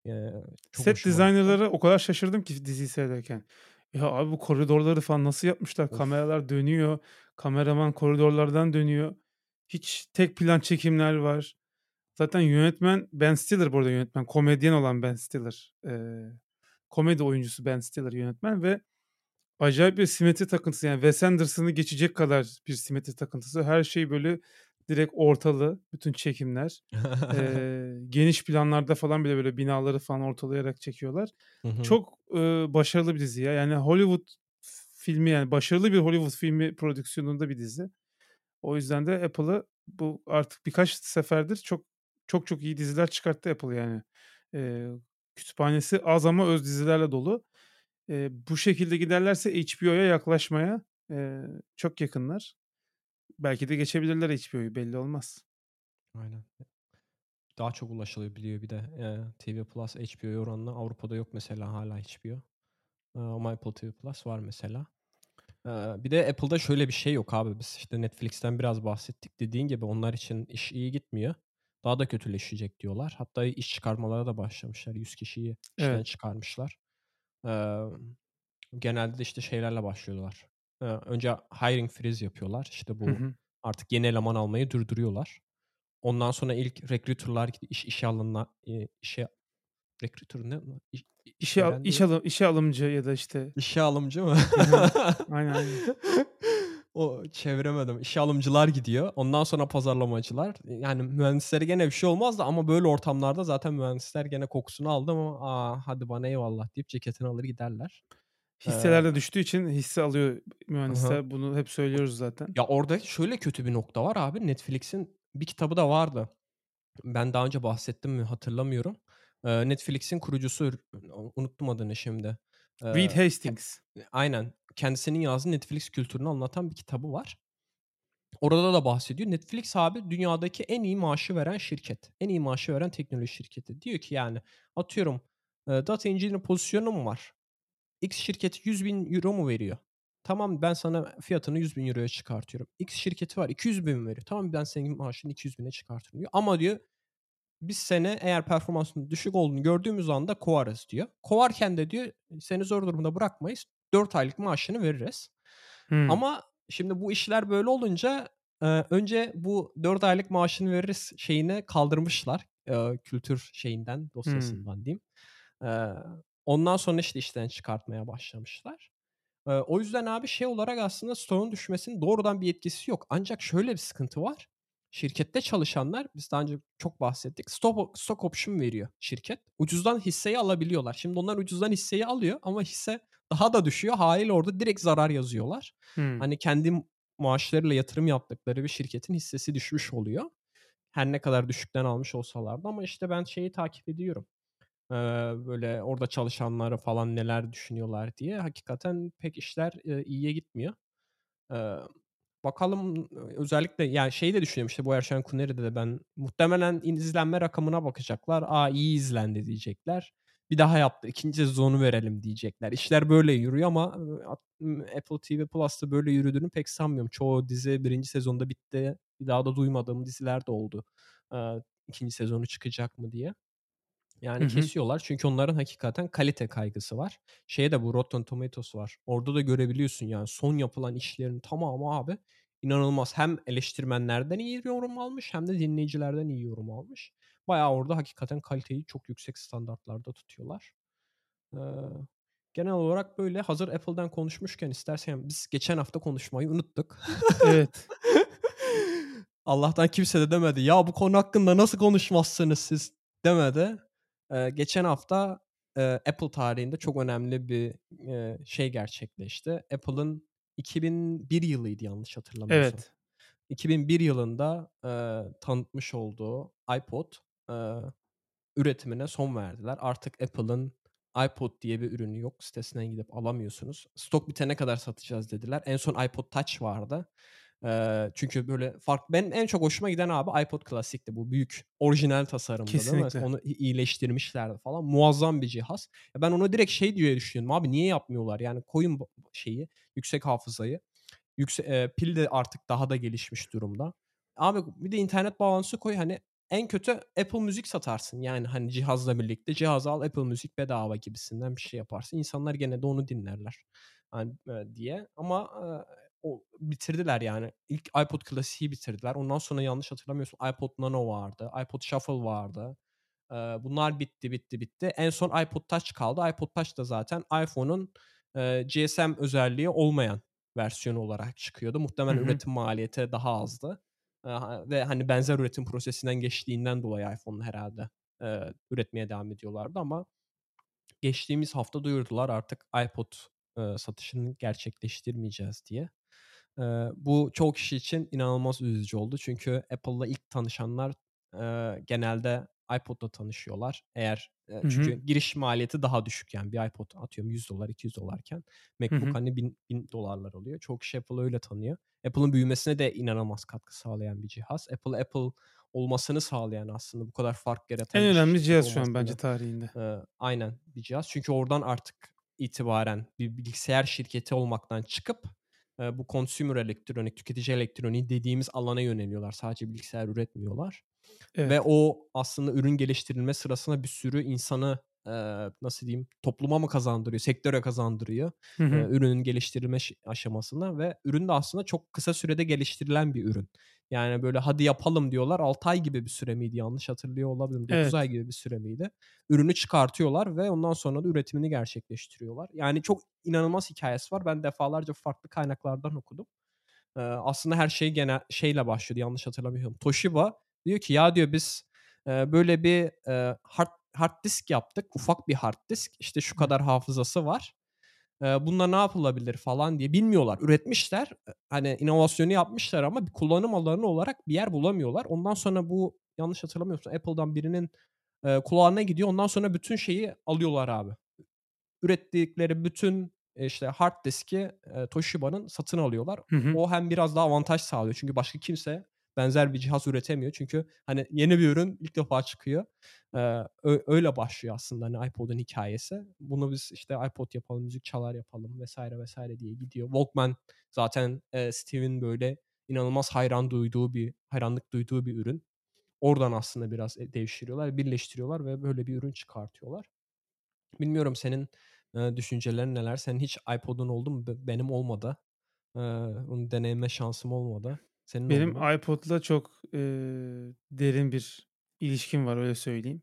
S2: Eee, çok
S1: Set designer'lara o kadar şaşırdım ki diziyi seyrederken. Ya abi bu koridorları falan nasıl yapmışlar?
S2: Of.
S1: Kameralar dönüyor. Kameraman koridorlardan dönüyor. Hiç tek plan çekimler var. Zaten yönetmen Ben Stiller bu arada yönetmen. Komedyen olan Ben Stiller. Eee, komedi oyuncusu Ben Stiller yönetmen ve Acayip bir simetri takıntısı, yani, Wes Anderson'ı geçecek kadar bir simetri takıntısı. Her şey, böyle, direkt ortalı, bütün çekimler. *laughs* Eee, geniş planlarda falan bile, böyle, binaları falan ortalayarak çekiyorlar.
S2: Hı hı.
S1: Çok, ııı, başarılı bir dizi ya. Yani, Hollywood filmi, yani, başarılı bir Hollywood filmi prodüksiyonunda bir dizi. O yüzden de Apple'ı bu artık birkaç seferdir çok çok çok iyi diziler çıkarttı Apple, yani. Eee, kütüphanesi az ama öz dizilerle dolu. Eee, bu şekilde giderlerse HBO'ya yaklaşmaya, eee, çok yakınlar. Belki de geçebilirler HBO'yu, belli olmaz.
S2: Aynen. Daha çok ulaşılabiliyor bir de, eee, TV Plus HBO'ya oranla. Avrupa'da yok mesela hâlâ HBO. Eee, ama Apple TV Plus var mesela. Eee, bir de Apple'da şöyle bir şey yok abi. Biz, işte, Netflix'ten biraz bahsettik. Dediğin gibi onlar için iş iyi gitmiyor. Daha da kötüleşecek diyorlar. Hatta iş çıkarmalara da başlamışlar. 100 kişiyi işten
S1: Evet.
S2: çıkarmışlar. Emm, genelde de, işte, şeylerle başlıyorlar. Eee, önce hiring freeze yapıyorlar. İşte,
S1: Hı
S2: bu
S1: hı.
S2: artık yeni eleman almayı durduruyorlar. Ondan sonra ilk recruiter'lar iş işe alınma eee, işe recruiter ne? İ
S1: İşe al iş alım işe alımcı ya da, işte
S2: İşe alımcı mı?
S1: Hı hı. *laughs* Aynen, aynen.
S2: O çeviremedim. İşe alımcılar gidiyor. Ondan sonra pazarlamacılar. Yani mühendislere gene bir şey olmaz da ama böyle ortamlarda zaten mühendisler gene kokusunu aldı mı, "A, hadi bana eyvallah." deyip ceketini alır giderler. Eee
S1: Hisseler de düştüğü için hisse alıyor mühendisler. Bunu hep söylüyoruz zaten.
S2: Ya, orada şöyle kötü bir nokta var abi. Netflix'in bir kitabı da vardı. Ben daha önce bahsettim mi hatırlamıyorum. Netflix'in kurucusu, unuttum adını şimdi.
S1: Reed
S2: ke
S1: Hastings.
S2: aynen. Kendisinin yazdığı Netflix kültürünü anlatan bir kitabı var. Orada da bahsediyor. Netflix abi dünyadaki en iyi maaşı veren şirket. En iyi maaşı veren teknoloji şirketi. Diyor ki yani atıyorum, data engineer pozisyonum var. X şirketi €100.000 mu veriyor? Tamam, ben sana fiyatını €100.000'ya çıkartıyorum. X şirketi var €200.000 mi veriyor? Tamam, ben senin maaşını €200.000'e çıkartırım diyor. Ama diyor biz seni eğer performansının düşük olduğunu gördüğümüz anda kovarız diyor. Kovarken de diyor seni zor durumda bırakmayız. 4 aylık maaşını veririz.
S1: Hımm.
S2: Ama şimdi bu işler böyle olunca, eee, önce bu 4 aylık maaşını veririz şeyini kaldırmışlar. Eee, kültür şeyinden,
S1: Hımm.
S2: dosyasından diyeyim. Eee, ondan sonra işte işten çıkartmaya başlamışlar. O yüzden abi şey olarak aslında stoğun düşmesinin doğrudan bir etkisi yok. Ancak şöyle bir sıkıntı var. Şirkette çalışanlar, biz daha önce çok bahsettik, stop stock option veriyor şirket. Ucuzdan hisseyi alabiliyorlar. Şimdi onlar ucuzdan hisseyi alıyor ama hisse daha da düşüyor. Hâliyle orada direkt zarar yazıyorlar.
S1: Hımm.
S2: Hani kendi maaşlarıyla yatırım yaptıkları bir şirketin hissesi düşmüş oluyor. Her ne kadar düşükten almış olsalar da ama işte ben şeyi takip ediyorum. Eee, böyle orada çalışanları falan neler düşünüyorlar diye. Hakikaten pek işler, eee, iyiye gitmiyor. Eee, bakalım özellikle yani şeyi de düşünüyorum işte bu Erşan Kuneri'de de ben muhtemelen izlenme rakamına bakacaklar. "A, iyi izlendi." diyecekler. "Bir daha yaptır, 2. sezonu verelim." diyecekler. İşler böyle yürüyor ama, Apple TV Plus'ta böyle yürüdüğünü pek sanmıyorum. Çoğu dizi 1. sezonda bitti. Bir daha da duymadığım diziler de oldu. Eee, 2. sezonu çıkacak mı diye. Yani
S1: hı.
S2: kesiyorlar çünkü onların hakikaten kalite kaygısı var. Şeye de bu Rotten Tomatoes var. Orada da görebiliyorsun yani son yapılan işlerin tamamı abi inanılmaz. Hem eleştirmenlerden iyi yorum almış hem de dinleyicilerden iyi yorum almış. Bayağı orada hakikaten kaliteyi çok yüksek standartlarda tutuyorlar. Eee, genel olarak böyle. Hazır Apple'dan konuşmuşken istersen biz geçen hafta konuşmayı unuttuk.
S1: Evet. *laughs*
S2: Allah'tan kimse de demedi, "Ya, bu konu hakkında nasıl konuşmazsınız siz?" demedi. Geçen hafta, eee, Apple tarihinde çok önemli bir, eee, şey gerçekleşti. Apple'ın 2001 yılıydı yanlış hatırlamıyorsam.
S1: Evet.
S2: 2001 yılında, eee, tanıtmış olduğu iPod, eee, üretimine son verdiler. Artık Apple'ın iPod diye bir ürünü yok. Sitesinden gidip alamıyorsunuz. Stok bitene kadar satacağız dediler. En son iPod Touch vardı. Çünkü böyle fark benim en çok hoşuma giden abi iPod Classic'ti. Bu büyük orijinal tasarımda değil mi?
S1: Kesinlikle.
S2: Onu iyileştirmişlerdi falan. Muazzam bir cihaz. Ya ben onu direkt şey diye düşünüyordum. Abi niye yapmıyorlar? Yani koyun şeyi, yüksek hafızayı. Yükse eee, pil de artık daha da gelişmiş durumda. Abi bir de internet bağlantısı koy. Hani en kötü Apple Müzik satarsın. Yani hani cihazla birlikte. Cihazı al Apple Müzik bedava gibisinden bir şey yaparsın. İnsanlar gene de onu dinlerler. Hani, eee, diye ama, eee, o bitirdiler yani. İlk iPod Classic'i bitirdiler. Ondan sonra yanlış hatırlamıyorsam iPod Nano vardı. iPod Shuffle vardı. Eee, bunlar bitti, bitti, bitti. En son iPod Touch kaldı. iPod Touch da zaten iPhone'un eee, GSM özelliği olmayan versiyonu olarak çıkıyordu. Muhtemelen
S1: hı.
S2: üretim maliyeti daha azdı. Ha ve, hani, benzer üretim prosesinden geçtiğinden dolayı iPhone'u herhâlde, eee, üretmeye devam ediyorlardı ama geçtiğimiz hafta duyurdular artık iPod, eee, satışını gerçekleştirmeyeceğiz diye. Eee, bu çoğu kişi için inanılmaz üzücü oldu. Çünkü Apple'la ilk tanışanlar, eee, genelde iPod'la tanışıyorlar. Eğer,
S1: Hı
S2: çünkü
S1: hı.
S2: giriş maliyeti daha düşük yani bir iPod atıyorum $100 $200'ken
S1: Hı
S2: MacBook,
S1: hı.
S2: hani, bin $1000'lar oluyor. Çoğu kişi Apple'ı öyle tanıyor. Apple'ın büyümesine de inanılmaz katkı sağlayan bir cihaz. Apple, Apple olmasını sağlayan aslında bu kadar fark
S1: En
S2: yaratan bir
S1: önemli cihaz şu an bence tarihinde.
S2: Eee, aynen bir cihaz. Çünkü oradan artık itibaren bir bilgisayar şirketi olmaktan çıkıp, bu consumer elektronik, tüketici elektroniği dediğimiz alana yöneliyorlar. Sadece bilgisayar üretmiyorlar ve
S1: Evet.
S2: o aslında ürün geliştirilme sırasında bir sürü insanı, eee, nasıl diyeyim, topluma mı kazandırıyor, sektöre kazandırıyor,
S1: Hı hı.
S2: ürünün geliştirilme ş aşamasında ve ürün de aslında çok kısa sürede geliştirilen bir ürün. Yani, böyle, "Hadi yapalım." diyorlar. 6 ay gibi bir süre miydi? Yanlış hatırlıyor olabilirim. 9 ay
S1: Evet.
S2: gibi bir süre miydi? Ürünü çıkartıyorlar ve ondan sonra da üretimini gerçekleştiriyorlar. Yani, çok inanılmaz hikâyesi var. Ben defalarca farklı kaynaklardan okudum. Eee, aslında her şey gene şeyle başlıyordu yanlış hatırlamıyorsam. Toshiba diyor ki, "Ya," diyor, "biz, eee, böyle bir, eee, hard hard disk yaptık. Ufak bir hard disk. İşte, şu kadar hafızası var. Bununla ne yapılabilir?" falan diye. Bilmiyorlar. Üretmişler. Eee, hani, inovasyonu yapmışlar ama bir kullanım alanı olarak bir yer bulamıyorlar. Ondan sonra bu yanlış hatırlamıyorsam Apple'dan birinin, kulağına gidiyor. Ondan sonra bütün şeyi alıyorlar abi. Ürettikleri bütün, eee, işte, hard diski, Toshiba'nın satın alıyorlar.
S1: Hı hı.
S2: O hem biraz daha avantaj sağlıyor. Çünkü başka kimse benzer bir cihaz üretemiyor. Çünkü, hani, yeni bir ürün ilk defa çıkıyor. Eee, ö öyle başlıyor aslında, hani, iPod'un hikâyesi. Bunu biz, işte, iPod yapalım, müzik çalar yapalım vs. vs. diye gidiyor. Walkman zaten, eee, Steve'in, böyle, inanılmaz hayran duyduğu bir hayranlık duyduğu bir ürün. Oradan aslında biraz, eee, devşiriyorlar, birleştiriyorlar ve böyle bir ürün çıkartıyorlar. Bilmiyorum senin, eee, düşüncelerin neler? Senin hiç iPod'un oldu mu? Be benim olmadı. Eee, onu deneyimleme şansım olmadı. Senin
S1: Benim iPod'la çok, eee, derin bir ilişkim var, öyle söyleyeyim.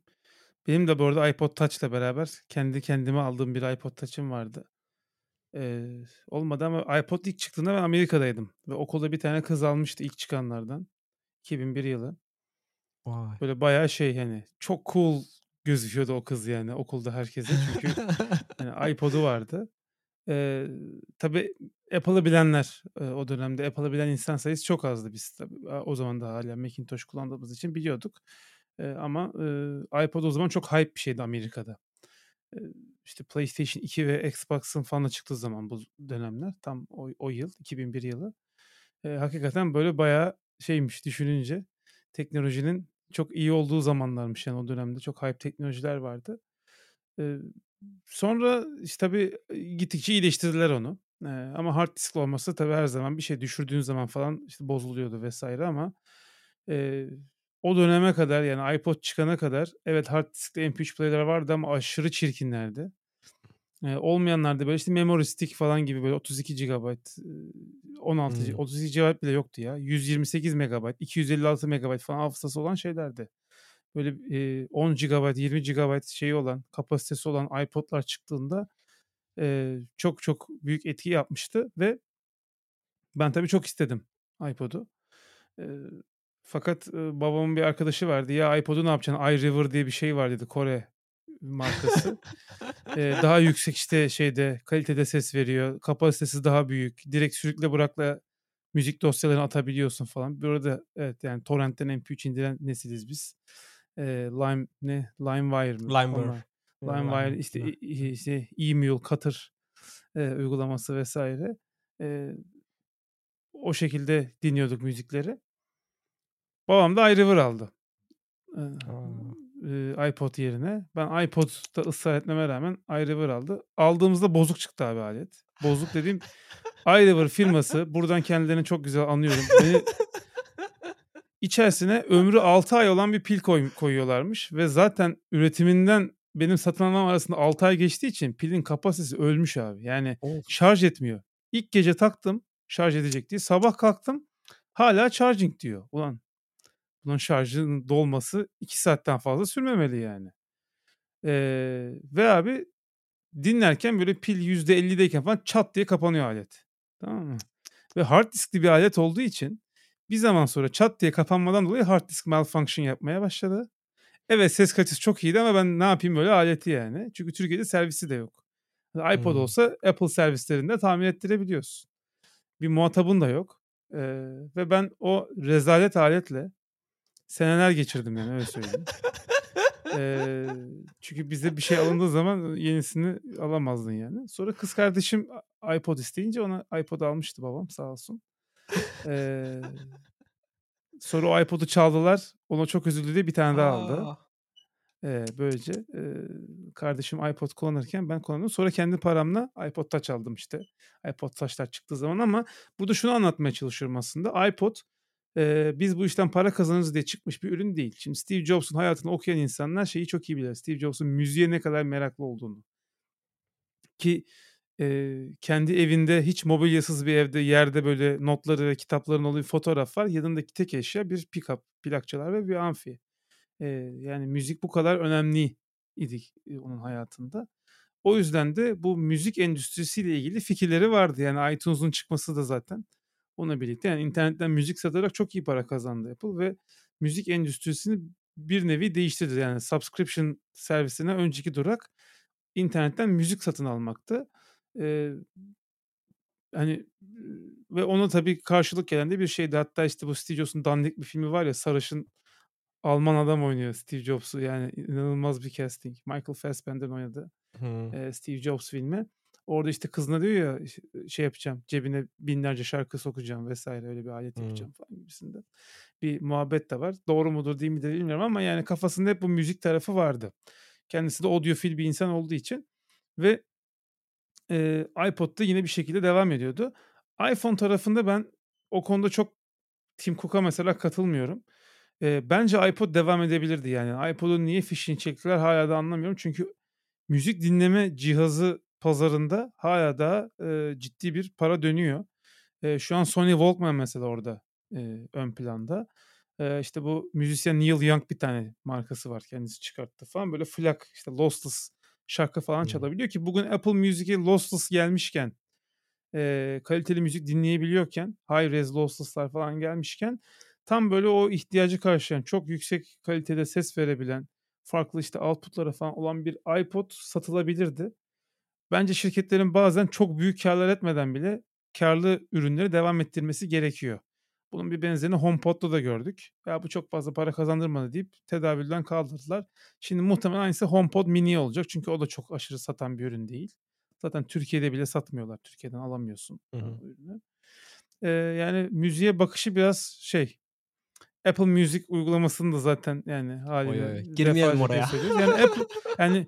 S1: Benim de bu arada iPod Touch'la beraber kendi kendime aldığım bir iPod Touch'ım vardı. Eee, olmadı ama iPod ilk çıktığında ben Amerika'daydım ve okulda bir tane kız almıştı ilk çıkanlardan. 2001 yılı.
S2: Vay!
S1: Böyle bayağı şey, hani, çok cool gözüküyordu o kız yani okulda herkese. Çünkü, *laughs* hani, iPod'u vardı. Eee, tabii Apple'ı bilenler, eee, o dönemde Apple'ı bilen insan sayısı çok azdı. Biz tabii, o zaman da hâlâ Macintosh kullandığımız için biliyorduk. Eee, ama, eee, iPod o zaman çok hype bir şeydi Amerika'da. Eee, işte, PlayStation 2 ve Xbox'ın falan çıktığı zaman bu dönemler tam o o yıl 2001 yılı. Eee, hakikaten böyle bayağı şeymiş düşününce teknolojinin çok iyi olduğu zamanlarmış yani o dönemde çok hype teknolojiler vardı. Sonra, işte, tabii, gittikçe iyileştirdiler onu. Eee, ama hard disk olması tabii her zaman bir şey düşürdüğün zaman falan, işte, bozuluyordu vs. ama, eee, o döneme kadar yani iPod çıkana kadar evet hard diskte MP3 player'ler vardı ama aşırı çirkinlerdi. Eee, olmayanlar da böyle, işte, memory stick falan gibi böyle 32 gigabayt, ııı, 16 gi
S2: Hımm.
S1: 32 gigabayt bile yoktu ya. 128 megabayt, 256 megabayt falan hafızası olan şeylerdi. Böyle, eee, 10 gigabayt, 20 gigabayt şeyi olan, kapasitesi olan iPod'lar çıktığında, çok çok büyük etki yapmıştı ve ben tabii çok istedim iPod'u. Fakat, babamın bir arkadaşı vardı. "Ya, iPod'u ne yapacaksın? iRiver diye bir şey var." dedi. Kore markası. *laughs* Daha yüksek, işte, şeyde, kalitede ses veriyor. Kapasitesi daha büyük. Direkt sürükle bırakla müzik dosyalarını atabiliyorsun falan. Bu arada evet, yani torrentten MP3 indiren nesiliz biz. Eee, Lime ne? LimeWire mı?
S2: Limewire.
S1: LimeWire,
S2: Lime
S1: işte, işte, e-Mule, Katır, eee, uygulaması vs. Eee, o şekilde dinliyorduk müzikleri. Babam da iRiver aldı. Eee, iPod yerine. Ben iPod'da ısrar etmeme rağmen iRiver aldı. Aldığımızda bozuk çıktı abi alet. Bozuk dediğim *laughs* iRiver firması, buradan kendilerini çok güzel anıyorum. Beni *laughs* içerisine ömrü 6 ay olan bir pil koy koyuyorlarmış ve zaten üretiminden benim satın almam arasında 6 ay geçtiği için pilin kapasitesi ölmüş abi. Yani
S2: Of!
S1: şarj etmiyor. İlk gece taktım şarj edecek diye. Sabah kalktım hâlâ charging diyor. Ulan bunun şarjının dolması 2 saatten fazla sürmemeli yani. Eee, ve abi dinlerken böyle pil %50'deyken falan çat diye kapanıyor alet. Tamam mı? Ve hard diskli bir alet olduğu için bir zaman sonra çat diye kapanmadan dolayı hard disk malfunction yapmaya başladı. Evet ses kalitesi çok iyiydi ama ben ne yapayım böyle aleti yani. Çünkü Türkiye'de servisi de yok. iPod
S2: Hımm.
S1: olsa Apple servislerinde tamir ettirebiliyorsun. Bir muhatabın da yok. Eee, ve ben o rezalet aletle seneler geçirdim yani öyle söyleyeyim. Eee, çünkü bize bir şey alındığı zaman yenisini alamazdın yani. Sonra kız kardeşim iPod isteyince ona iPod almıştı babam sağ olsun. Eee, sonra o iPod'u çaldılar. Ona çok üzüldü diye bir tane daha aldı.
S2: A!
S1: Eee, böylece, eee, kardeşim iPod kullanırken ben kullanıyordum. Sonra kendi paramla iPod Touch aldım işte. iPod Touch'lar çıktığı zaman ama burada şunu anlatmaya çalışıyorum aslında. iPod, eee, biz bu işten para kazanırız diye çıkmış bir ürün değil. Şimdi Steve Jobs'un hayatını okuyan insanlar şeyi çok iyi bilir. Steve Jobs'un müziğe ne kadar meraklı olduğunu. Ki, eee, kendi evinde hiç mobilyasız bir evde yerde böyle notları ve kitapların olduğu bir fotoğraf var. Yanındaki tek eşya bir pikap, plak çalar ve bir amfi. Eee, yani müzik bu kadar önemliydi, eee, onun hayatında. O yüzden de bu müzik endüstrisiyle ilgili fikirleri vardı. Yani iTunes'un çıkması da zaten onunla birlikte. Yani internetten müzik satarak çok iyi para kazandı Apple ve müzik endüstrisini bir nevi değiştirdi. Yani subscription servisine önceki durak internetten müzik satın almaktı. Eee, hani, ııı, ve ona tabii karşılık gelen de bir şeydi. Hatta işte bu Steve Jobs'un dandik bir filmi var ya sarışın Alman adam oynuyor Steve Jobs'u. Yani inanılmaz bir casting. Michael Fassbender'in oynadığı,
S2: Hıı.
S1: eee, Steve Jobs filmi. Orada işte kızına diyor ya şey yapacağım, cebine binlerce şarkı sokacağım vs. öyle bir alet
S2: Hıı.
S1: yapacağım falan gibisinden bir muhabbet de var. Doğru mudur değil midir bilmiyorum ama yani kafasında hep bu müzik tarafı vardı. Kendisi de audiofil bir insan olduğu için ve, eee, iPod da yine bir şekilde devam ediyordu. iPhone tarafında ben o konuda çok Tim Cook'a mesela katılmıyorum. Eee, bence iPod devam edebilirdi yani. iPod'un niye fişini çektiler hâlâ da anlamıyorum. Çünkü müzik dinleme cihazı pazarında hâlâ daha, eee, ciddi bir para dönüyor. Eee, şu an Sony Walkman mesela orada, eee, ön planda. Eee, işte bu müzisyen Neil Young bir tane markası var kendisi çıkarttı falan. Böyle FLAC işte lossless şarkı falan çalabiliyor ki bugün Apple Music'e lossless gelmişken, eee, kaliteli müzik dinleyebiliyorken, high res lossless'lar falan gelmişken tam böyle o ihtiyacı karşılayan, çok yüksek kalitede ses verebilen, farklı işte output'ları falan olan bir iPod satılabilirdi. Bence şirketlerin bazen çok büyük kârlar etmeden bile kârlı ürünleri devam ettirmesi gerekiyor. Bunun bir benzerini HomePod'da da gördük. "Ya, bu çok fazla para kazandırmadı." deyip tedavülden kaldırdılar. Şimdi muhtemelen aynısı HomePod mini'ye olacak. Çünkü o da çok aşırı satan bir ürün değil. Zaten Türkiye'de bile satmıyorlar. Türkiye'den alamıyorsun,
S2: Hı hı.
S1: ürünü. Eee, yani müziğe bakışı biraz şey, Apple Music uygulamasını da zaten yani
S2: Oy, oy. Girmeyelim oraya.
S1: Yani Apple yani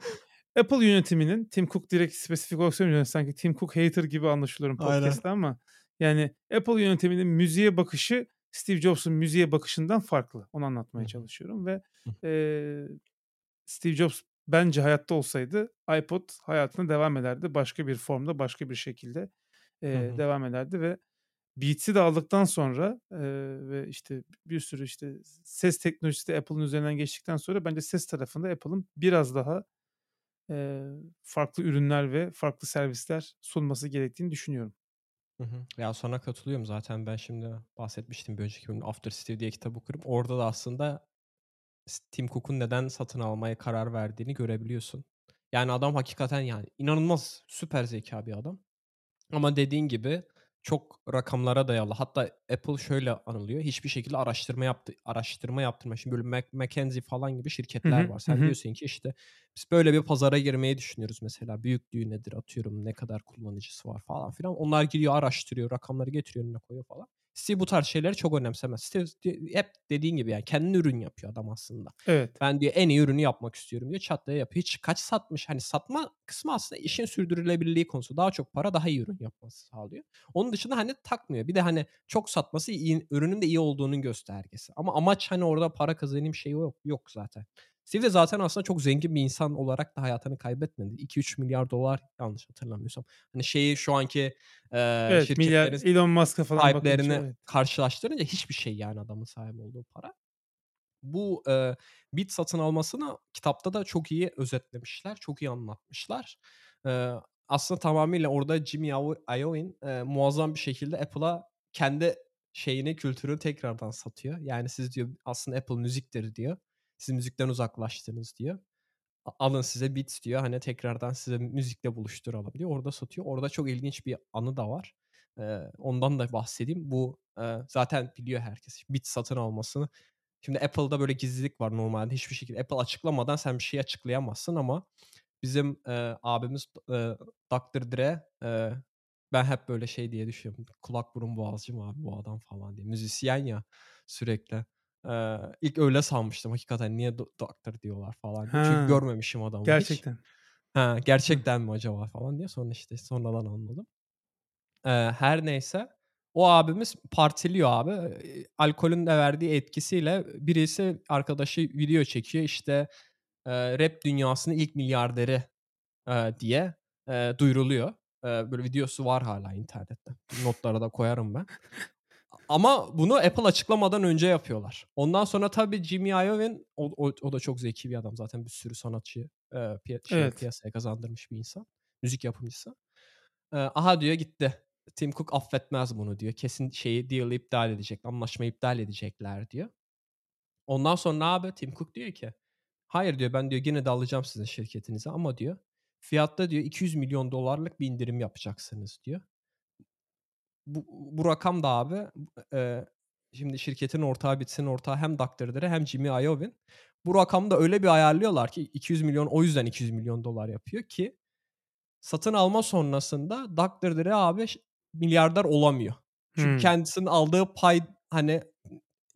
S1: Apple yönetiminin Tim Cook direkt spesifik olarak söylemiyorum. Sanki Tim Cook hater gibi anlaşılıyorum
S2: Aynen.
S1: podcast'te ama yani Apple yönetiminin müziğe bakışı Steve Jobs'un müziğe bakışından farklı. Onu anlatmaya çalışıyorum ve, eee, Steve Jobs bence hayatta olsaydı iPod hayatına devam ederdi. Başka bir formda, başka bir şekilde,
S2: Hı hı.
S1: devam ederdi ve Beats'i de aldıktan sonra, eee, ve işte bir sürü işte ses teknolojisi de Apple'ın üzerinden geçtikten sonra bence ses tarafında Apple'ın biraz daha, eee, farklı ürünler ve farklı servisler sunması gerektiğini düşünüyorum.
S2: Hı hı. Ya, sana katılıyorum. Zaten ben şimdi bahsetmiştim bir önceki bölümde After Steve diye kitap okurum. Orada da aslında Tim Cook'un neden satın almaya karar verdiğini görebiliyorsun. Yani adam hakikaten yani inanılmaz süper zekâ bir adam. Ama dediğin gibi çok rakamlara dayalı. Hatta Apple şöyle anılıyor. Hiçbir şekilde araştırma yaptı araştırma yaptırma Şimdi böyle Mac McKinsey falan gibi şirketler
S1: hı.
S2: var.
S1: Hı
S2: Sen
S1: hı.
S2: diyorsun ki işte biz böyle bir pazara girmeyi düşünüyoruz mesela. Büyüklüğü nedir atıyorum ne kadar kullanıcısı var falan filan. Onlar gidiyor araştırıyor, rakamları getiriyor önüne koyuyor falan. Steve bu tarz şeyleri çok önemsemez. Steve hep dediğin gibi yani kendine ürün yapıyor adam aslında.
S1: Evet.
S2: Ben diyor en iyi ürünü yapmak istiyorum diyor. Çat diye yapıyor. Hiç kaç satmış hani satma kısmı aslında işin sürdürülebilirliği konusu. Daha çok para daha iyi ürün yapması sağlıyor. Onun dışında hani takmıyor. Bir de hani çok satması iyi ürünün de iyi olduğunun göstergesi. Ama amaç hani orada para kazanayım şeyi yok yok zaten. Steve de zaten aslında çok zengin bir insan olarak da hayatını kaybetmedi. $2-3 yanlış hatırlamıyorsam. Hani şeyi şu anki, eee,
S1: Evet, milyar
S2: şirketlerin
S1: Elon Musk'a falan bakınca
S2: sahiplerini
S1: evet.
S2: karşılaştırınca hiçbir şey yani adamın sahip olduğu para. Bu, eee, Beats satın almasını kitapta da çok iyi özetlemişler, çok iyi anlatmışlar. Eee, aslında tamamıyla orada Jimmy Io Iovine, eee, muazzam bir şekilde Apple'a kendi şeyini, kültürünü tekrardan satıyor. Yani siz diyor aslında Apple müziktir diyor. Siz müzikten uzaklaştınız diyor. Alın size Beats diyor. Hani tekrardan size müzikle buluşturalım diyor. Orada satıyor. Orada çok ilginç bir anı da var. Eee, ondan da bahsedeyim. Bu, eee, zaten biliyor herkes Beats satın almasını. Şimdi Apple'da böyle gizlilik var normalde. Hiçbir şekilde Apple açıklamadan sen bir şey açıklayamazsın ama bizim, eee, abimiz, eee, Dr. Dre, eee, ben hep böyle şey diye düşünüyorum. Kulak burun boğazcı mı abi bu adam falan diye. Müzisyen ya sürekli. Eee, ilk öyle sanmıştım hakikaten niye do Dr. diyorlar falan diye. Çünkü
S1: Ha.
S2: görmemişim adamı hiç.
S1: Gerçekten.
S2: Ha,
S1: Hı.
S2: gerçekten mi acaba falan diye sonra işte sonradan anladım. Eee, her neyse o abimiz partiliyor abi. Alkolün de verdiği etkisiyle birisi arkadaşı video çekiyor. İşte, eee, rap dünyasının ilk milyarderi, eee, diye, eee, duyuruluyor. Eee, böyle videosu var hâlâ internette. Notlara da koyarım ben. Ama bunu Apple açıklamadan önce yapıyorlar. Ondan sonra tabii Jimmy Iovine o o o da çok zeki bir adam zaten bir sürü sanatçıyı, eee, piya şeye,
S1: Evet.
S2: piyasaya kazandırmış bir insan. Müzik yapımcısı. Eee, aha diyor gitti. Tim Cook affetmez bunu diyor. Kesin şeyi deal'ı iptal edecek, anlaşmayı iptal edecekler diyor. Ondan sonra abi Tim Cook diyor ki, hayır diyor ben diyor gene de alacağım sizin şirketinizi ama diyor fiyatta diyor $200.000.000'lık bir indirim yapacaksınız diyor. Bu bu rakam da abi, eee, şimdi şirketin ortağı Beats'in ortağı hem Dr. Dre hem Jimmy Iovine. Bu rakamı da öyle bir ayarlıyorlar ki 200.000.000 o yüzden $200.000.000 yapıyor ki satın alma sonrasında Dr. Dre abi milyarder olamıyor. Çünkü
S1: Hımm.
S2: kendisinin aldığı pay hani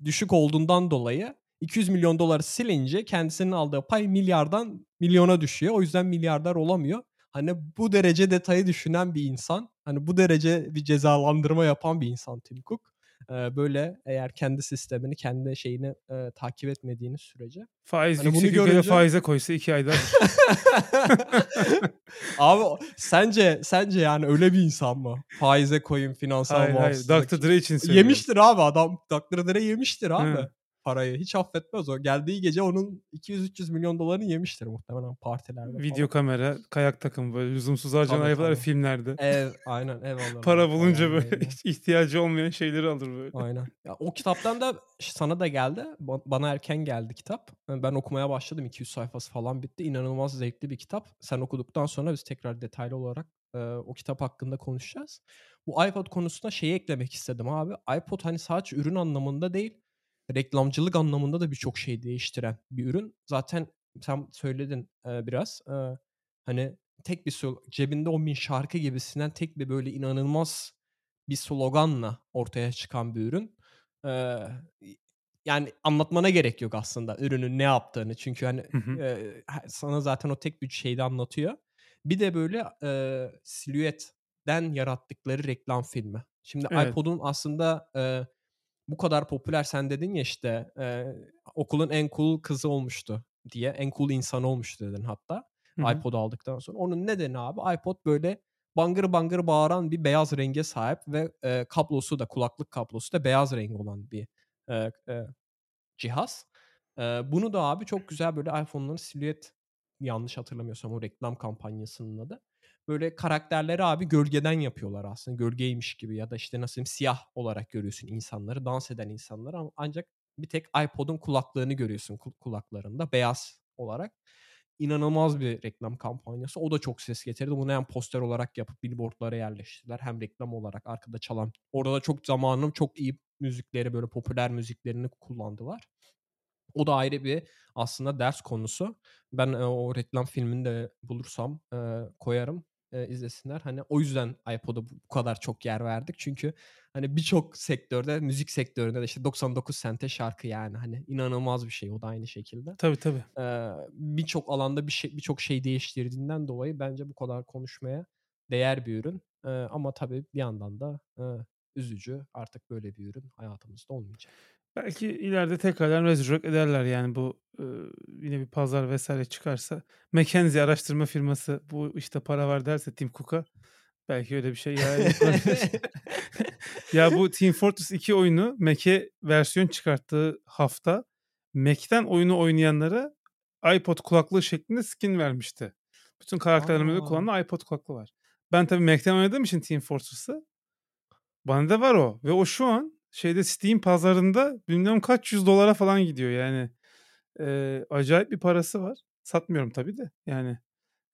S2: düşük olduğundan dolayı $200.000.000'ı silince kendisinin aldığı pay milyardan milyona düşüyor. O yüzden milyarder olamıyor. Hani bu derece detayı düşünen bir insan, hani bu derece bir cezalandırma yapan bir insan Tim Cook. Eee, böyle eğer kendi sistemini, kendi şeyini, eee, takip etmediğiniz sürece.
S1: Faiz
S2: Hani
S1: yüksek
S2: görünce
S1: faize koysa 2 ayda. *laughs*
S2: Abi sence sence yani öyle bir insan mı? Faize koyayım, finansal
S1: Hayır, hayır. Dr. Dre için söylüyorum.
S2: Yemiştir abi adam. Dr. Dre yemiştir abi
S1: Hı.
S2: Parayı. Hiç affetmez o. Geldiği gece onun $200-300 milyon dolarını yemiştir muhtemelen partilerde
S1: Video
S2: falan.
S1: kamera, kayak takımı böyle lüzumsuz harcanan
S2: tabii.
S1: filmlerde.
S2: Ev, aynen ev alırlar *laughs*
S1: Para bulunca böyle
S2: böyle.
S1: hiç ihtiyacı olmayan şeyleri alır böyle.
S2: Aynen. Ya o kitaptan da sana da geldi. Ba bana erken geldi kitap. Eee, ben okumaya başladım. 200 sayfası falan bitti. İnanılmaz zevkli bir kitap. Sen okuduktan sonra biz tekrar detaylı olarak, eee, o kitap hakkında konuşacağız. Bu iPod konusuna şeyi eklemek istedim abi. iPod hani sadece ürün anlamında değil, reklamcılık anlamında da birçok şeyi değiştiren bir ürün. Zaten sen söyledin, eee, biraz. Eee, hani tek bir slo cebinde 10.000 şarkı gibisinden tek bir böyle inanılmaz bir sloganla ortaya çıkan bir ürün. İ yani anlatmana gerek yok aslında ürünün ne yaptığını. Çünkü hani,
S1: Hı hı.
S2: ha sana zaten o tek bir şeyde anlatıyor. Bir de böyle, eee, silüetten yarattıkları reklam filmi. Şimdi
S1: Evet.
S2: iPod'un aslında, eee, bu kadar popüler sen dedin ya işte, eee, okulun en cool kızı olmuştu diye, en cool insanı olmuştu dedin hatta
S1: Hı hı.
S2: iPod aldıktan sonra. Onun nedeni abi iPod böyle bangır bangır bağıran bir beyaz renge sahip ve, eee, kablosu da kulaklık kablosu da beyaz renk olan bir, eee, eee, cihaz. Eee, bunu da abi çok güzel böyle iPhone'ların silüet yanlış hatırlamıyorsam o reklam kampanyasının adı. Böyle karakterleri abi gölgeden yapıyorlar aslında. Gölgeymiş gibi ya da işte nasıl diyeyim siyah olarak görüyorsun insanları, dans eden insanları ama ancak bir tek iPod'un kulaklığını görüyorsun ku kulaklarında beyaz olarak. İnanılmaz bir reklam kampanyası. O da çok ses getirdi. Bunu hem poster olarak yapıp billboard'lara yerleştirdiler hem reklam olarak arkada çalan. Orada da çok zamanın çok iyi müzikleri, böyle popüler müziklerini kullandılar. O da ayrı bir aslında ders konusu. Ben, eee, o reklam filmini de bulursam, eee, koyarım, eee, izlesinler. Hani o yüzden iPod'a bu kadar çok yer verdik. Çünkü hani birçok sektörde, müzik sektöründe de işte 99 sente şarkı yani hani inanılmaz bir şey o da aynı şekilde.
S1: Tabii, tabii.
S2: Eee, birçok alanda bir şey birçok şey değiştirdiğinden dolayı bence bu kadar konuşmaya değer bir ürün. Eee, ama tabii bir yandan da, eee, üzücü. Artık böyle bir ürün hayatımızda olmayacak.
S1: Belki ileride tekrardan resurrect ederler yani bu, ııı, yine bir pazar vs. çıkarsa. McKinsey araştırma firması bu işte para var derse Tim Cook'a belki öyle bir şey ya. *laughs* Ya bu Team Fortress 2 oyunu Mac'e versiyon çıkarttığı hafta Mac'ten oyunu oynayanlara iPod kulaklığı şeklinde skin vermişti. Bütün karakterlerimde kullanılan iPod kulaklığı var. Ben tabii Mac'ten oynadığım için Team Fortress'ı bende var o ve o şu an şeyde Steam pazarında bilmem kaç yüz dolara falan gidiyor yani. Eee, acayip bir parası var. Satmıyorum tabii de yani.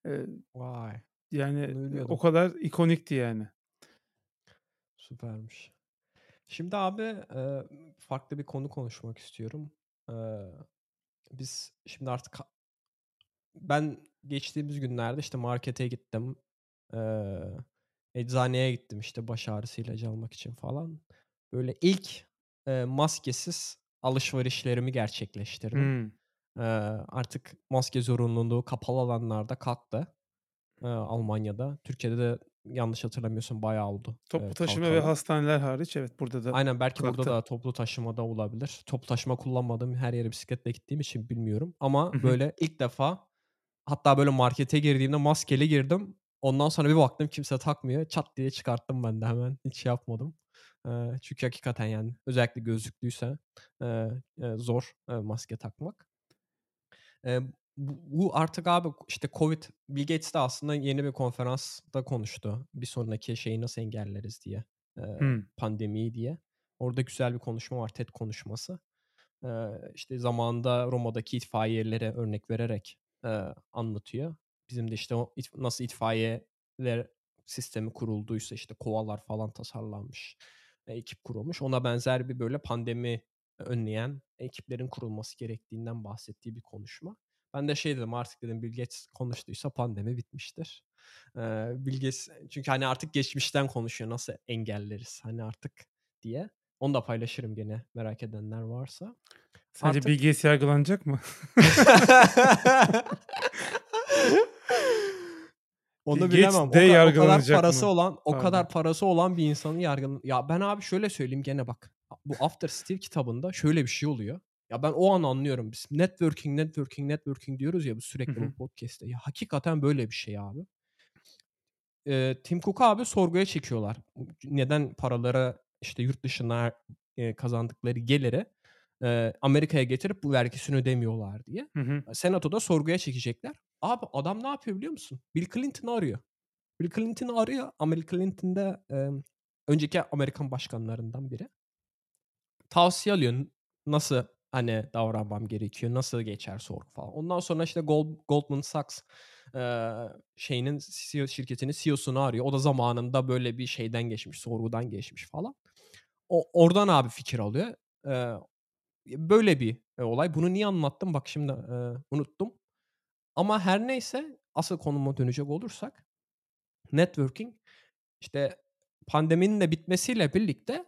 S1: Eee,
S2: Vay!
S1: yani, o kadar ikonikti yani.
S2: Süpermiş. Şimdi abi, farklı bir konu konuşmak istiyorum. Biz şimdi artık ben geçtiğimiz günlerde, işte, markete gittim. Eczaneye gittim, işte, baş ağrısı ilacı almak için falan. Böyle ilk, eee, maskesiz alışverişlerimi gerçekleştirdim.
S1: Hımm.
S2: Eee, artık maske zorunluluğu kapalı alanlarda kalktı, eee, Almanya'da. Türkiye'de de yanlış hatırlamıyorsam bayağı oldu,
S1: Toplu
S2: eee,
S1: taşıma ve hastaneler hariç evet, burada da
S2: Aynen, belki burada
S1: kalktı.
S2: da toplu taşımada olabilir. Toplu taşıma kullanmadığım, her yere bisikletle gittiğim için bilmiyorum ama böyle ilk defa hatta böyle markete girdiğimde maskeli girdim. Ondan sonra bir baktım kimse takmıyor. Çat diye çıkarttım ben de hemen. Hiç şey yapmadım. Çünkü hakikaten yani özellikle gözlüklüyse, eee, zor, maske takmak. Bu artık abi işte COVID Bill Gates de aslında yeni bir konferansta konuştu. Bir sonraki şeyi nasıl engelleriz diye,
S1: Hımm.
S2: pandemiyi diye. Orada güzel bir konuşma var, TED konuşması. İşte zamanında Roma'daki itfaiyelere örnek vererek, anlatıyor. Bizim de işte o nasıl itfaiyeler sistemi kurulduysa, işte kovalar falan tasarlanmış, ekip kurulmuş. Ona benzer bir böyle pandemi önleyen ekiplerin kurulması gerektiğinden bahsettiği bir konuşma. Ben de şey dedim, artık dedim Bill Gates konuştuysa pandemi bitmiştir. Eee, Bill Gates çünkü hani artık geçmişten konuşuyor, nasıl engelleriz hani artık diye. Onu da paylaşırım gene merak edenler varsa.
S1: Sence Bill
S2: Artık
S1: Gates yargılanacak mı? *laughs* *laughs*
S2: Onu
S1: Gates
S2: bilemem.
S1: de
S2: O ka o kadar parası
S1: mı?
S2: olan o
S1: Pardon.
S2: kadar parası olan bir insanı yargılan Ya ben abi şöyle söyleyeyim gene bak. Bu After Steve kitabında şöyle bir şey oluyor. Ya ben o an anlıyorum. Biz networking, networking, networking diyoruz ya bu sürekli bu podcast'te. Ya hakikaten böyle bir şey abi. Eee, Tim Cook'u abi sorguya çekiyorlar. Neden paraları işte yurt dışına, eee, kazandıkları geliri, eee, Amerika'ya getirip bu vergisini ödemiyorlar diye.
S1: Hı hı.
S2: Senatoda sorguya çekecekler. Abi adam ne yapıyor biliyor musun? Bill Clinton'ı arıyor. Bill Clinton'ı arıyor ama Bill Clinton da, emm, önceki Amerikan başkanlarından biri. Tavsiye alıyor. Nasıl, hani, davranmam gerekiyor, nasıl geçer sorgu falan. Ondan sonra işte Gold Goldman Sachs, eee, şeyinin CEO şirketinin CEO'sunu arıyor. O da zamanında böyle bir şeyden geçmiş, sorgudan geçmiş falan. O oradan abi fikir alıyor. Eee, böyle bir, eee, olay. Bunu niye anlattım? Bak şimdi, eee, unuttum. Ama her neyse, asıl konuma dönecek olursak networking, işte, pandeminin de bitmesiyle birlikte,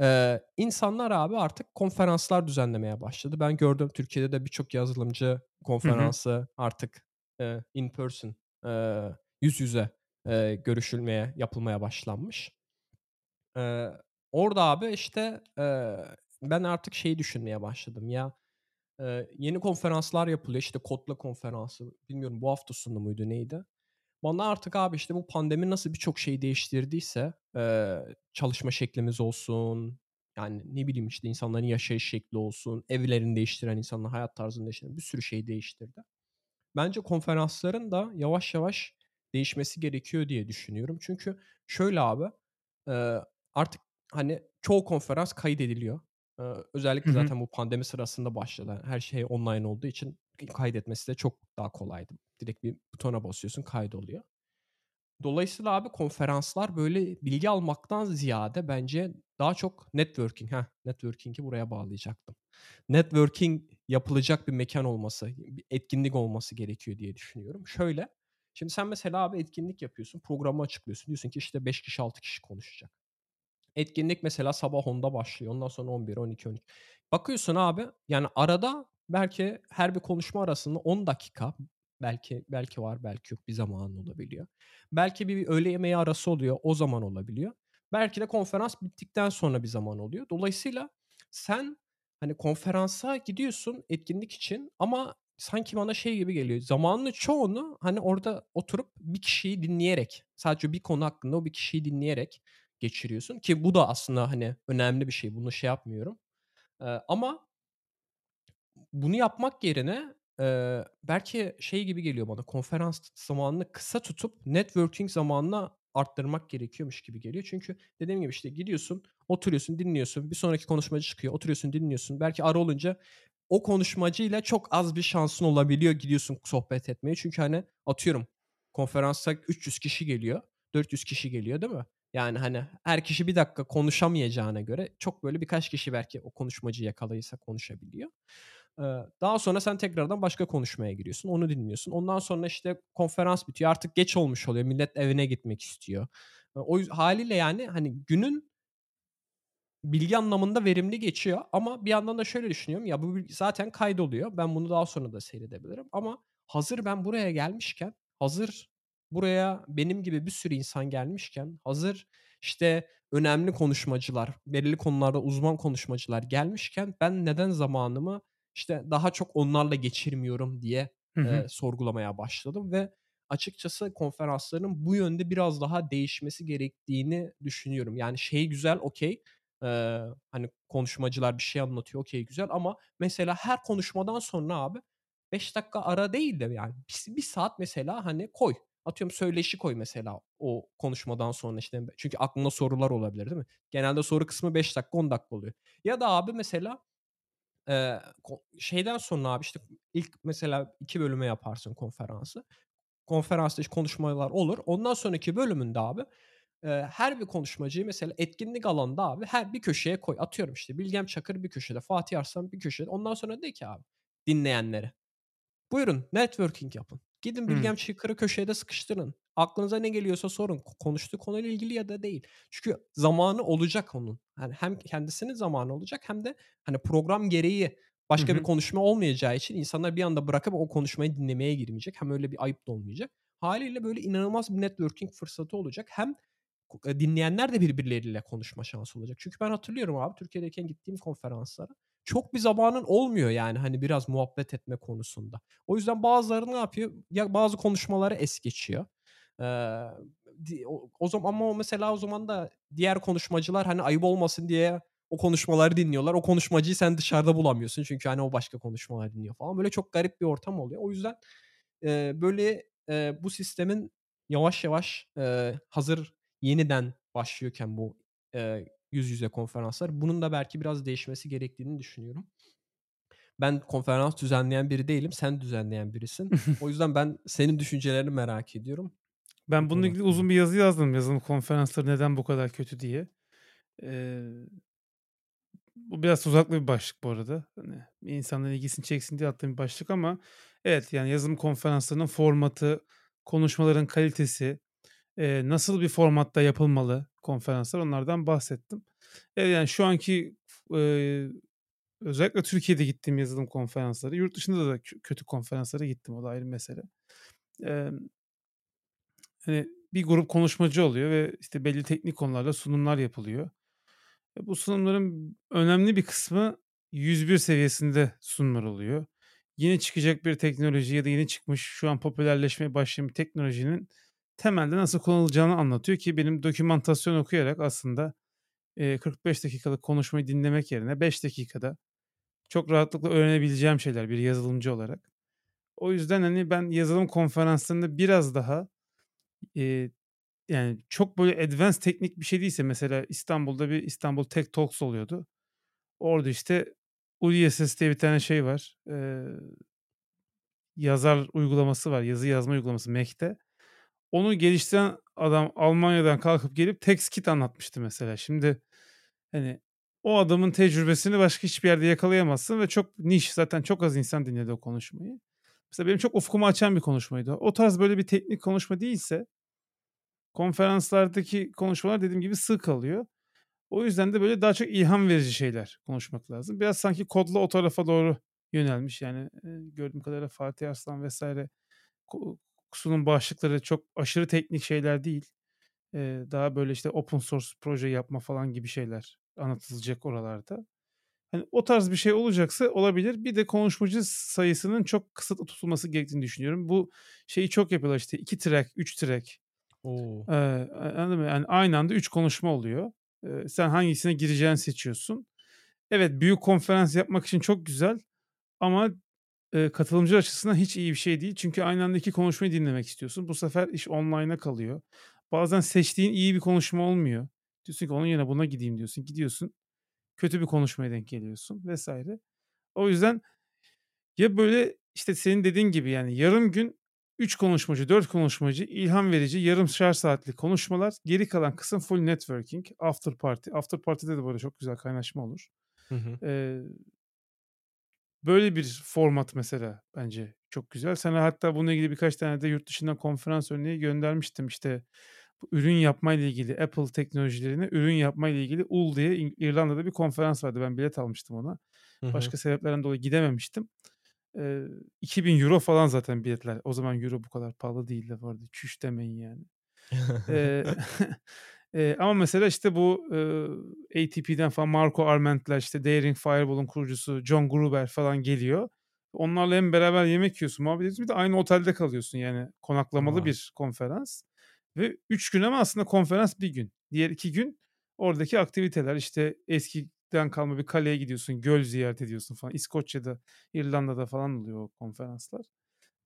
S2: eee, insanlar abi artık konferanslar düzenlemeye başladı. Ben gördüm Türkiye'de de birçok yazılımcı
S1: Hı hı.
S2: konferansı artık, eee, in person, eee, yüz yüze, eee, görüşülmeye, yapılmaya başlanmış. Eee, orada abi işte, eee, ben artık şeyi düşünmeye başladım ya, eee, yeni konferanslar yapılıyor. İşte Kodla konferansı, bilmiyorum bu hafta sonu muydu, neydi? Bana artık abi, işte, bu pandemi nasıl birçok şeyi değiştirdiyse, eee, çalışma şeklimiz olsun, yani, ne bileyim, işte, insanların yaşayış şekli olsun, evlerini değiştiren, insanların hayat tarzını değiştiren bir sürü şeyi değiştirdi. Bence konferansların da yavaş yavaş değişmesi gerekiyor diye düşünüyorum. Çünkü şöyle abi, artık, hani, çoğu konferans kaydediliyor.
S1: Hı
S2: özellikle
S1: hı.
S2: zaten bu pandemi sırasında başladı. Her şey online olduğu için kaydetmesi de çok daha kolaydı. Direkt bir butona basıyorsun, kaydoluyor. Dolayısıyla abi konferanslar, böyle, bilgi almaktan ziyade bence daha çok networking, heh, networking'i buraya bağlayacaktım. Networking yapılacak bir mekân olması, bir etkinlik olması gerekiyor diye düşünüyorum. Şöyle, şimdi sen mesela abi etkinlik yapıyorsun, programı açıklıyorsun. Diyorsun ki, işte, 5 kişi, 6 kişi konuşacak. Etkinlik mesela sabah 10'da başlıyor. Ondan sonra 11, 12, 12. Bakıyorsun abi, yani arada belki her bir konuşma arasında 10 dakika, belki belki var, belki yok bir zamanın olabiliyor. Belki bir öğle yemeği arası oluyor, o zaman olabiliyor. Belki de konferans bittikten sonra bir zaman oluyor. Dolayısıyla sen, hani, konferansa gidiyorsun etkinlik için ama sanki bana şey gibi geliyor, zamanının çoğunu, hani, orada oturup bir kişiyi dinleyerek, sadece bir konu hakkında o bir kişiyi dinleyerek geçiriyorsun ki bu da aslında, hani, önemli bir şey. Bunu şey yapmıyorum. Eee, ama bunu yapmak yerine Eee, belki şey gibi geliyor bana, konferans zamanını kısa tutup networking zamanını arttırmak gerekiyormuş gibi geliyor. Çünkü dediğim gibi, işte, gidiyorsun, oturuyorsun, dinliyorsun. Bir sonraki konuşmacı çıkıyor, oturuyorsun, dinliyorsun. Belki ara olunca o konuşmacıyla çok az bir şansın olabiliyor gidiyorsun sohbet etmeye. Çünkü, hani, atıyorum konferansa 300 kişi geliyor, 400 kişi geliyor, değil mi? Yani, hani, her kişi bir dakika konuşamayacağına göre çok böyle birkaç kişi belki o konuşmacıyı yakaladıysa konuşabiliyor. Daha sonra sen tekrardan başka konuşmaya giriyorsun, onu dinliyorsun. Ondan sonra, işte, konferans bitiyor, artık geç olmuş oluyor, millet evine gitmek istiyor. O yüz hâliyle, yani, hani, günün bilgi anlamında verimli geçiyor ama bir yandan da şöyle düşünüyorum, ya, bu zaten kaydoluyor. Ben bunu daha sonra da seyredebilirim ama hazır ben buraya gelmişken, hazır buraya benim gibi bir sürü insan gelmişken, hazır, işte, önemli konuşmacılar, belirli konularda uzman konuşmacılar gelmişken ben neden zamanımı, işte, daha çok onlarla geçirmiyorum diye,
S1: Hı hı.
S2: eee, sorgulamaya başladım ve açıkçası konferansların bu yönde biraz daha değişmesi gerektiğini düşünüyorum. Yani, şey güzel, okay, eee, hani, konuşmacılar bir şey anlatıyor, okay, güzel ama mesela her konuşmadan sonra abi 5 dakika ara değil de, yani, bis 1 saat mesela, hani, koy. Atıyorum söyleşi koy mesela o konuşmadan sonra, işte, çünkü aklında sorular olabilir, değil mi? Genelde soru kısmı 5 dakika, 10 dakika oluyor. Ya da abi mesela, ko şeyden sonra abi, işte, ilk mesela 2 bölüme yaparsın konferansı. Konferansta, işte, konuşmalar olur. Ondan sonraki bölümünde abi, eee, her bir konuşmacıyı mesela etkinlik alanında abi her bir köşeye koy. Atıyorum, işte, Bilgem Çakır bir köşede, Fatih Arslan bir köşede. Ondan sonra de ki abi dinleyenlere, "Buyurun networking yapın. Gidin. Bilgem Çakır'ı köşede sıkıştırın. Aklınıza ne geliyorsa sorun. Ko konuştuğu konuyla ilgili ya da değil." Çünkü zamanı olacak onun. Yani hem kendisinin zamanı olacak hem de, hani, program gereği başka bir
S1: hı.
S2: konuşma olmayacağı için insanlar bir anda bırakıp o konuşmayı dinlemeye girmeyecek. Hem öyle bir ayıp da olmayacak. Hâliyle böyle inanılmaz bir networking fırsatı olacak. Hem eee, dinleyenler de birbirleriyle konuşma şansı olacak. Çünkü ben hatırlıyorum abi Türkiye'deyken gittiğim konferanslara çok bir zamanın olmuyor yani, hani, biraz muhabbet etme konusunda. O yüzden bazıları ne yapıyor? Ya bazı konuşmaları es geçiyor. Di o o zaman ama mesela o zaman da diğer konuşmacılar, hani, ayıp olmasın diye o konuşmaları dinliyorlar. O konuşmacıyı sen dışarıda bulamıyorsun çünkü, hani, o başka konuşmalar dinliyor falan. Böyle çok garip bir ortam oluyor. O yüzden, eee, böyle, eee, bu sistemin yavaş yavaş, eee, hazır yeniden başlıyorken bu, eee, yüz yüze konferanslar, bunun da belki biraz değişmesi gerektiğini düşünüyorum. Ben konferans düzenleyen biri değilim. Sen düzenleyen birisin. *laughs* O yüzden ben senin düşüncelerini merak ediyorum
S1: Ben bununla ilgili uzun bir yazı yazdım. Yazılım konferansları neden bu kadar kötü diye. Eee, bu biraz tuzaklı bir başlık bu arada. Hani, insanların ilgisini çeksin diye attığım bir başlık ama evet, yani, yazılım konferanslarının formatı, konuşmaların kalitesi, eee, nasıl bir formatta yapılmalı konferanslar onlardan bahsettim. Evet, yani, şu anki eee, özellikle Türkiye'de gittiğim yazılım konferansları, yurt dışında da kö kötü konferanslara gittim. O da ayrı mesele. Emm Hani, bir grup konuşmacı oluyor ve, işte, belli teknik konularda sunumlar yapılıyor. E, bu sunumların önemli bir kısmı 101 seviyesinde sunumlar oluyor. Yeni çıkacak bir teknoloji ya da yeni çıkmış, şu an popülerleşmeye başlayan bir teknolojinin temelde nasıl kullanılacağını anlatıyor ki benim dokümantasyon okuyarak aslında, eee, 45 dakikalık konuşmayı dinlemek yerine 5 dakikada çok rahatlıkla öğrenebileceğim şeyler bir yazılımcı olarak. O yüzden, hani, ben yazılım konferanslarında biraz daha, eee yani, çok böyle advanced teknik bir şey değilse mesela İstanbul'da bir İstanbul Tech Talks oluyordu. Orada, işte, UniSS diye bir tane şey var. Eee, yazar uygulaması var, yazı yazma uygulaması Mac'te. Onu geliştiren adam Almanya'dan kalkıp gelip TextKit anlatmıştı mesela. Şimdi, hani, o adamın tecrübesini başka hiçbir yerde yakalayamazsın ve çok niş, zaten çok az insan dinledi o konuşmayı. Mesela benim çok ufkumu açan bir konuşmaydı o. Tarz böyle bir teknik konuşma değilse konferanslardaki konuşmalar dediğim gibi sığ kalıyor. O yüzden de böyle daha çok ilham verici şeyler konuşmak lazım. Biraz sanki kodla o tarafa doğru yönelmiş. Yani, gördüğüm kadarıyla Fatih Arslan vs. ko sunum başlıkları çok aşırı teknik şeyler değil. Eee, daha böyle, işte, open source proje yapma falan gibi şeyler anlatılacak oralarda. Hani, o tarz bir şey olacaksa olabilir. Bir de konuşmacı sayısının çok kısıtlı tutulması gerektiğini düşünüyorum. Bu şeyi çok yapıyorlar, işte, 2 track, 3 track.
S2: O!
S1: Eee, anladın mı? Yani, aynı anda 3 konuşma oluyor. Eee, sen hangisine gireceğini seçiyorsun. Evet, büyük konferans yapmak için çok güzel ama, eee, katılımcı açısından hiç iyi bir şey değil. Çünkü aynı anda 2 konuşmayı dinlemek istiyorsun. Bu sefer iş online'a kalıyor. Bazen seçtiğin iyi bir konuşma olmuyor. Diyorsun ki onun yerine buna gideyim diyorsun. Gidiyorsun, kötü bir konuşmaya denk geliyorsun vs. O yüzden ya böyle, işte, senin dediğin gibi, yani, yarım gün 3 konuşmacı, 4 konuşmacı, ilham verici yarımşar saatlik konuşmalar. Geri kalan kısım full networking, after party. After party'de de arada çok güzel kaynaşma olur.
S2: Hı hı.
S1: Eee böyle bir format mesela bence çok güzel. Sana hatta bununla ilgili birkaç tane de yurt dışından konferans örneği göndermiştim. İşte, bu ürün yapmayla ilgili Apple teknolojilerine ürün yapmayla ilgili UL diye İng İrlanda'da bir konferans vardı. Ben bilet almıştım ona.
S2: Hı hı.
S1: Başka sebeplerden dolayı gidememiştim. Eee, €2000 falan zaten biletler. O zaman euro bu kadar pahalı değildi arada. Çüş demeyin yani. Eee, *laughs* *laughs* eee, ama mesela, işte, bu, eee, ATP'den falan Marco Arment'ler, işte, Daring Fireball'un kurucusu John Gruber falan geliyor. Onlarla hem beraber yemek yiyorsun, muhabbet ediyorsun. Bir de aynı otelde kalıyorsun yani konaklamalı
S2: A!
S1: bir konferans ve 3 gün ama aslında konferans 1 gün. Diğer 2 gün oradaki aktiviteler, işte, eskiden kalma bir kaleye gidiyorsun, göl ziyaret ediyorsun falan. İskoçya'da, İrlanda'da falan oluyor o konferanslar.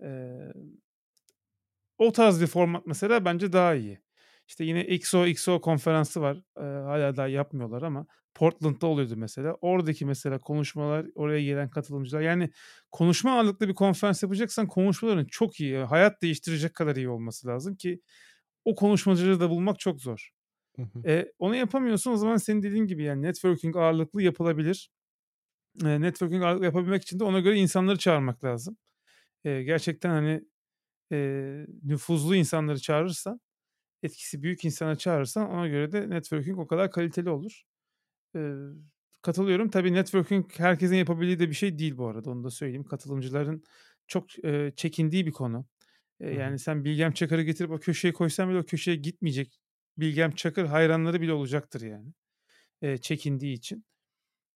S1: Eee, o tarz bir format mesela bence daha iyi. İşte, yine XOXO konferansı var. Eee, hâlâ daha yapmıyorlar ama Portland'da oluyordu mesela. Oradaki mesela konuşmalar, oraya gelen katılımcılar, yani konuşma ağırlıklı bir konferans yapacaksan konuşmaların çok iyi, hayat değiştirecek kadar iyi olması lazım ki o konuşmacıları da bulmak çok zor.
S2: Hı hı.
S1: Eee, onu yapamıyorsan o zaman senin dediğin gibi, yani, networking ağırlıklı yapılabilir. Eee, networking ağırlıklı yapabilmek için de ona göre insanları çağırmak lazım. Eee, gerçekten, hani, eee, nüfuzlu insanları çağırırsan, etkisi büyük insanları çağırırsan ona göre de networking o kadar kaliteli olur. Eee, katılıyorum. Tabii networking herkesin yapabildiği de bir şey değil bu arada, onu da söyleyeyim. Katılımcıların çok, eee, çekindiği bir konu.
S2: Hı.
S1: yani sen Bilgem Çakır'ı getirip o köşeye koysan bile o köşeye gitmeyecek. Bilgem Çakır hayranları bile olacaktır yani, eee, çekindiği için.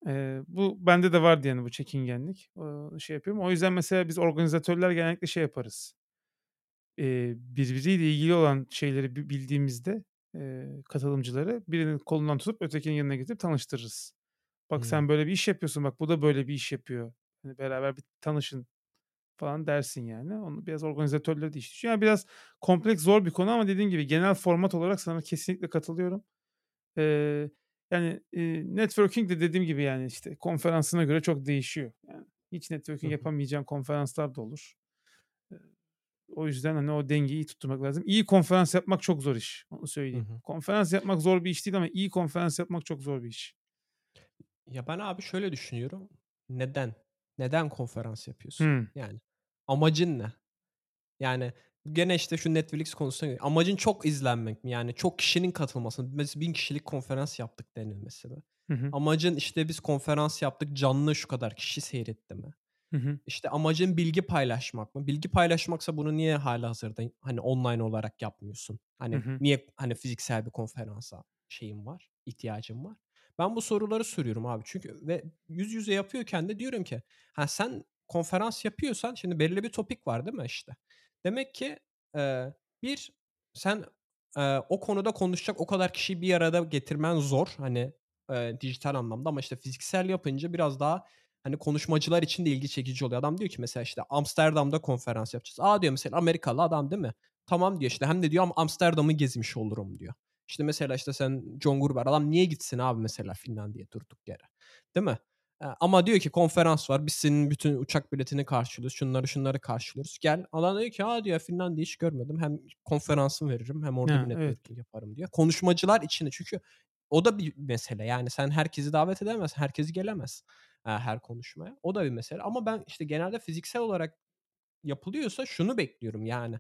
S1: Eee, bu bende de vardı yani bu çekingenlik. Eee, şey yapıyorum. O yüzden mesela biz organizatörler genellikle şey yaparız. Eee, birbiriyle ilgili olan şeyleri bi bildiğimizde, eee, katılımcıları birinin kolundan tutup ötekinin yanına getirip tanıştırırız. "Bak
S2: Hımm.
S1: sen böyle bir iş yapıyorsun, bak bu da böyle bir iş yapıyor. Hani, beraber bir tanışın." falan dersin yani. Onu biraz organizatörleri de iş düşüyor. Yani biraz kompleks, zor bir konu ama dediğim gibi genel format olarak sana kesinlikle katılıyorum. Eee, yani, eee, networking de dediğim gibi, yani, işte, konferansına göre çok değişiyor. Yani hiç networking yapamayacağın konferanslar da olur. O yüzden, hani, o dengeyi iyi tutturmak lazım. İyi konferans yapmak çok zor iş, onu
S2: Hı
S1: söyleyeyim.
S2: hı.
S1: Konferans yapmak zor bir iş değil ama iyi konferans yapmak çok zor bir iş.
S2: Ya, ben abi şöyle düşünüyorum. Neden? Neden konferans yapıyorsun?
S1: Hımm.
S2: Yani amacın ne? Yani gene, işte, şu Netflix konusuna geliyor. Amacın çok izlenmek mi? Yani çok kişinin katılması? Mesela 1000 kişilik konferans yaptık denir mesela.
S1: Hı hı.
S2: Amacın, işte, biz konferans yaptık, canlı şu kadar kişi seyretti mi?
S1: Hı hı.
S2: İşte, amacın bilgi paylaşmak mı? Bilgi paylaşmaksa bunu niye hâlihazırda, hani, online olarak yapmıyorsun?
S1: Hı
S2: Hani,
S1: hı.
S2: niye, hani, fiziksel bir konferansa şeyin var, ihtiyacın var? Ben bu soruları soruyorum abi. Çünkü ve yüz yüze yapıyorken de diyorum ki, ha, sen konferans yapıyorsan şimdi belirli bir topik var değil mi işte? Demek ki, eee, 1 sen, eee, o konuda konuşacak o kadar kişiyi bir arada getirmen zor, hani, eee, dijital anlamda ama, işte, fiziksel yapınca biraz daha, hani, konuşmacılar için de ilgi çekici oluyor. Adam diyor ki mesela, işte, Amsterdam'da konferans yapacağız. A, diyor mesela Amerikalı adam değil mi? Tamam diyor, işte, hem de diyor Amsterdam'ı gezmiş olurum diyor. İşte, mesela, işte, sen John Gruber adam niye gitsin abi mesela Finlandiya'ya durduk yere, değil mi? Eee, ama diyor ki konferans var, biz senin bütün uçak biletini karşılıyoruz, şunları şunları karşılıyoruz. Gel. Adam diyor ki, a, diyor Finlandiya hiç görmedim. Hem konferansımı veririm hem orada bir
S1: Ha, evet.
S2: networking yaparım diyor. Konuşmacılar için de çünkü o da bir mesele. Yani sen herkesi davet edemezsin, herkes gelemez, eee, her konuşmaya. O da bir mesele ama ben, işte, genelde fiziksel olarak yapılıyorsa şunu bekliyorum yani.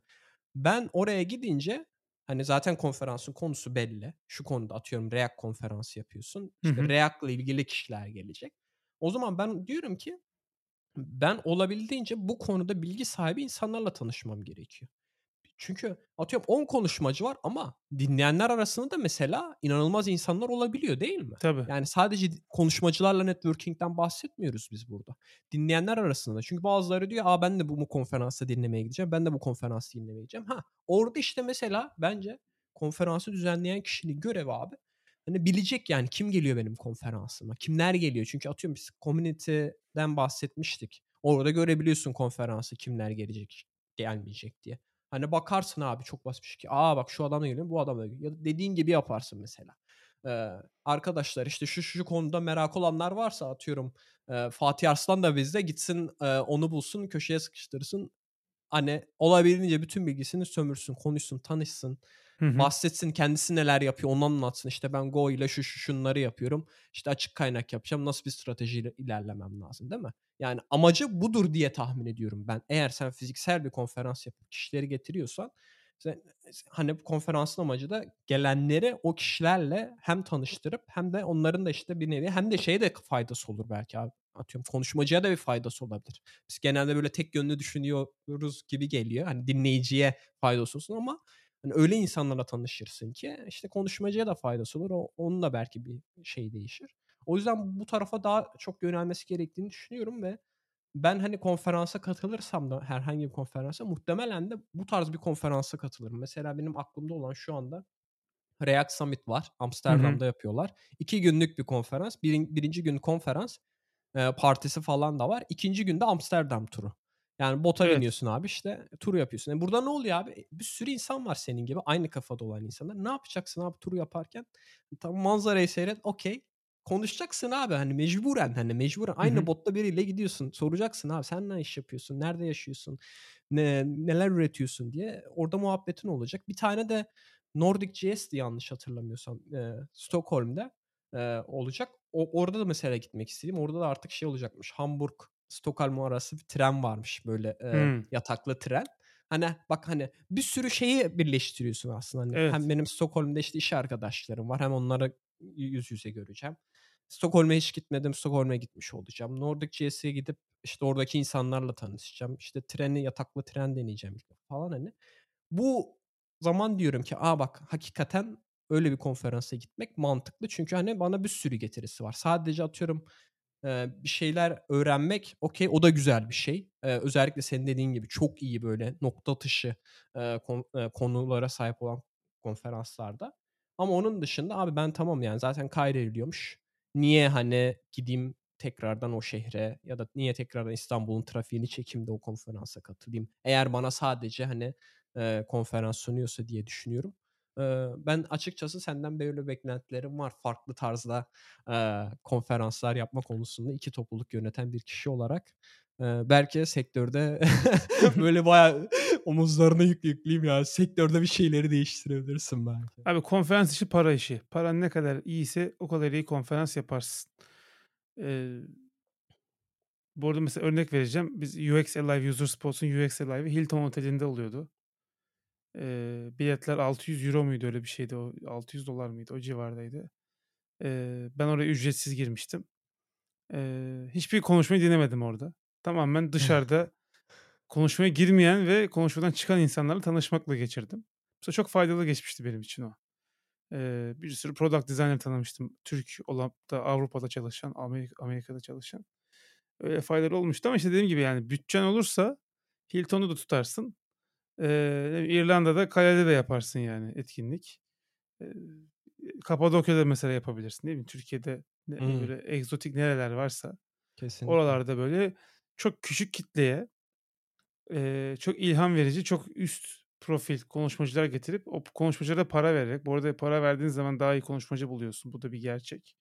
S2: Ben oraya gidince, hani, zaten konferansın konusu belli. Şu konuda atıyorum React konferansı yapıyorsun. İşte. React'la ilgili kişiler gelecek. O zaman ben diyorum ki ben olabildiğince bu konuda bilgi sahibi insanlarla tanışmam gerekiyor. Çünkü atıyorum 10 konuşmacı var ama dinleyenler arasında da mesela inanılmaz insanlar olabiliyor, değil mi?
S1: Tabii.
S2: Yani sadece konuşmacılarla networking'den bahsetmiyoruz biz burada. Dinleyenler arasında da. Çünkü bazıları diyor, "A, ben de bu bu konferansta dinlemeye gideceğim. Ben de bu konferansı dinlemeye gideceğim." Ha, orada, işte, mesela bence konferansı düzenleyen kişinin görevi abi, hani, bilecek yani kim geliyor benim konferansıma, kimler geliyor? Çünkü atıyorum biz community'den bahsetmiştik. Orada görebiliyorsun konferansı kimler gelecek, gelmeyecek diye. Hani bakarsın abi çok basit bir şey ki, "A, bak şu adam da geliyor, bu adam da geliyor." Ya da dediğin gibi yaparsın mesela. Eee, arkadaşlar işte şu, şu, konuda merak olanlar varsa atıyorum, eee, Fatih Arslan da bizde gitsin, eee, onu bulsun, köşeye sıkıştırsın. Hani olabildiğince bütün bilgisini sömürsün, konuşsun, tanışsın,
S1: Hı hı.
S2: bahsetsin, kendisi neler yapıyor onu anlatsın. İşte ben Go ile şu, şu, şunları yapıyorum. İşte açık kaynak yapacağım. Nasıl bir stratejiyle ilerlemem lazım, değil mi? Yani amacı budur diye tahmin ediyorum ben. Eğer sen fiziksel bir konferans yapıp kişileri getiriyorsan sen hani konferansın amacı da gelenleri o kişilerle hem tanıştırıp hem de onların da işte bir nevi hem de şeye de faydası olur belki abi. Atıyorum konuşmacıya da bir faydası olabilir. Biz genelde böyle tek yönlü düşünüyoruz gibi geliyor. Hani dinleyiciye faydası olsun ama hani öyle insanlarla tanışırsın ki işte konuşmacıya da faydası olur. O, onun da belki bir şey değişir. O yüzden bu tarafa daha çok yönelmesi gerektiğini düşünüyorum ve ben hani konferansa katılırsam da herhangi bir konferansa muhtemelen de bu tarz bir konferansa katılırım. Mesela benim aklımda olan şu anda React Summit var. Amsterdam'da yapıyorlar. 2 günlük bir konferans. Birin, birinci gün konferans e, partisi falan da var. İkinci günde Amsterdam turu. Yani bota
S1: Evet.
S2: biniyorsun abi işte tur yapıyorsun. E burada ne oluyor abi? Bir sürü insan var senin gibi. Aynı kafada olan insanlar. Ne yapacaksın abi turu yaparken? Tam manzarayı seyret. Okey. Konuşacaksın abi hani mecburen hani mecburen aynı
S1: hı.
S2: botta biriyle gidiyorsun. Soracaksın abi sen ne iş yapıyorsun? Nerede yaşıyorsun? Ne, neler üretiyorsun diye. Orada muhabbetin olacak. Bir tane de Nordic.js'di yanlış hatırlamıyorsam. E, Stockholm'da e, olacak. O, orada da mesela gitmek istedim. Orada da artık şey olacakmış. Hamburg Stockholm arası bir tren varmış böyle e,
S1: Hımm.
S2: yataklı tren. Hani bak hani bir sürü şeyi birleştiriyorsun aslında. Hani hem
S1: Evet.
S2: benim Stockholm'da işte iş arkadaşlarım var. Hem onları yüz yüze göreceğim. Stockholm'a hiç gitmedim. Stockholm'a gitmiş olacağım. Nordic.js'e gidip işte oradaki insanlarla tanışacağım. İşte treni yataklı tren deneyeceğim falan hani. Bu zaman diyorum ki aa bak hakikaten öyle bir konferansa gitmek mantıklı. Çünkü hani bana bir sürü getirisi var. Sadece atıyorum bir şeyler öğrenmek okay, o da güzel bir şey. Özellikle senin dediğin gibi çok iyi böyle nokta atışı, konulara sahip olan konferanslarda. Ama onun dışında abi ben tamam yani zaten kaydediliyormuş. Niye hani gideyim tekrardan o şehre ya da niye tekrardan İstanbul'un trafiğini çekeyim de o konferansa katılayım? Eğer bana sadece hani, konferans sunuyorsa diye düşünüyorum. Ben açıkçası senden böyle beklentilerim var. Farklı tarzda, konferanslar yapma konusunda 2 topluluk yöneten bir kişi olarak. Belki sektörde *laughs* böyle *laughs* bayağı omuzlarına yük yükleyeyim ya. Sektörde bir şeyleri değiştirebilirsin belki.
S1: Abi konferans işi para işi. Paran ne kadar iyiyse o kadar iyi konferans yaparsın. Eee bu arada mesela örnek vereceğim. Biz UX Alive, User Sports'un UX Alive'ı Hilton Oteli'nde oluyordu. Eee, biletler €600 muydu? Öyle bir şeydi o. $600 mıydı? O civardaydı. Eee, ben oraya ücretsiz girmiştim. Eee, hiçbir konuşmayı dinlemedim orada. Tamamen dışarıda *laughs* konuşmaya girmeyen ve konuşmadan çıkan insanlarla tanışmakla geçirdim. Mesela çok faydalı geçmişti benim için o. Eee, bir sürü product designer tanımıştım. Türk olup da Avrupa'da çalışan, Amerika Amerika'da çalışan. Öyle faydalı olmuştu ama işte dediğim gibi yani bütçen olursa Hilton'u da tutarsın. Eee, İrlanda'da kalede de yaparsın yani etkinlik. Eee, Kapadokya'da mesela yapabilirsin değil mi? Türkiye'de ne
S2: Hımm.
S1: böyle egzotik nereler varsa
S2: Kesinlikle.
S1: oralarda böyle çok küçük kitleye, eee, çok ilham verici, çok üst profil konuşmacılar getirip o konuşmacılara para vererek bu arada para verdiğin zaman daha iyi konuşmacı buluyorsun. Bu da bir gerçek.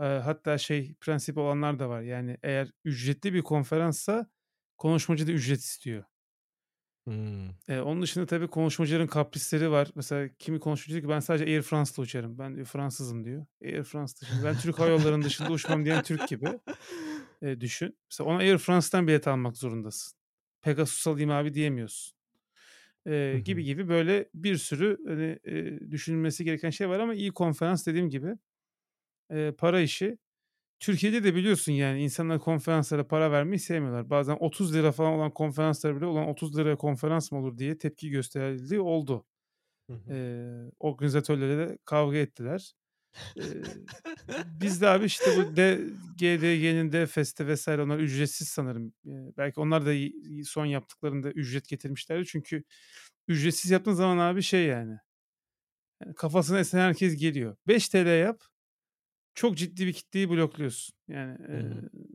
S1: Eee, hatta şey prensip olanlar da var. Yani eğer ücretli bir konferanssa konuşmacı da ücret istiyor.
S2: Hımm.
S1: Eee, onun dışında tabii konuşmacıların kaprisleri var. Mesela kimi konuşmacı diyor ki ben sadece Air France'la uçarım. Ben Fransızım diyor. Air France dışında ben Türk Hava Yolları'nın dışında uçmam diyen Türk gibi. *laughs* Eee, düşün. Mesela ona Air France'tan bilet almak zorundasın. Pegasus alayım abi diyemiyorsun.
S2: Hı
S1: Eee, gibi
S2: hı.
S1: gibi böyle bir sürü hani, eee, düşünülmesi gereken şey var ama iyi konferans dediğim gibi, eee, para işi. Türkiye'de de biliyorsun yani insanlar konferanslara para vermeyi sevmiyorlar. Bazen ₺30 falan olan konferanslar bile ulan ₺30'ya konferans mı olur diye tepki gösterildiği oldu.
S2: Hı hı.
S1: Eee, organizatörlere de kavga ettiler. *laughs* Biz de abi işte bu D GDG'nin D-Fest'te vs. onlar ücretsiz sanırım. Belki onlar da son yaptıklarında ücret getirmişlerdi. Çünkü ücretsiz yaptığın zaman abi şey yani, yani kafasına esen herkes geliyor. TL yap, çok ciddi bir kitleyi blokluyorsun. Yani,
S2: Hı hı.
S1: eee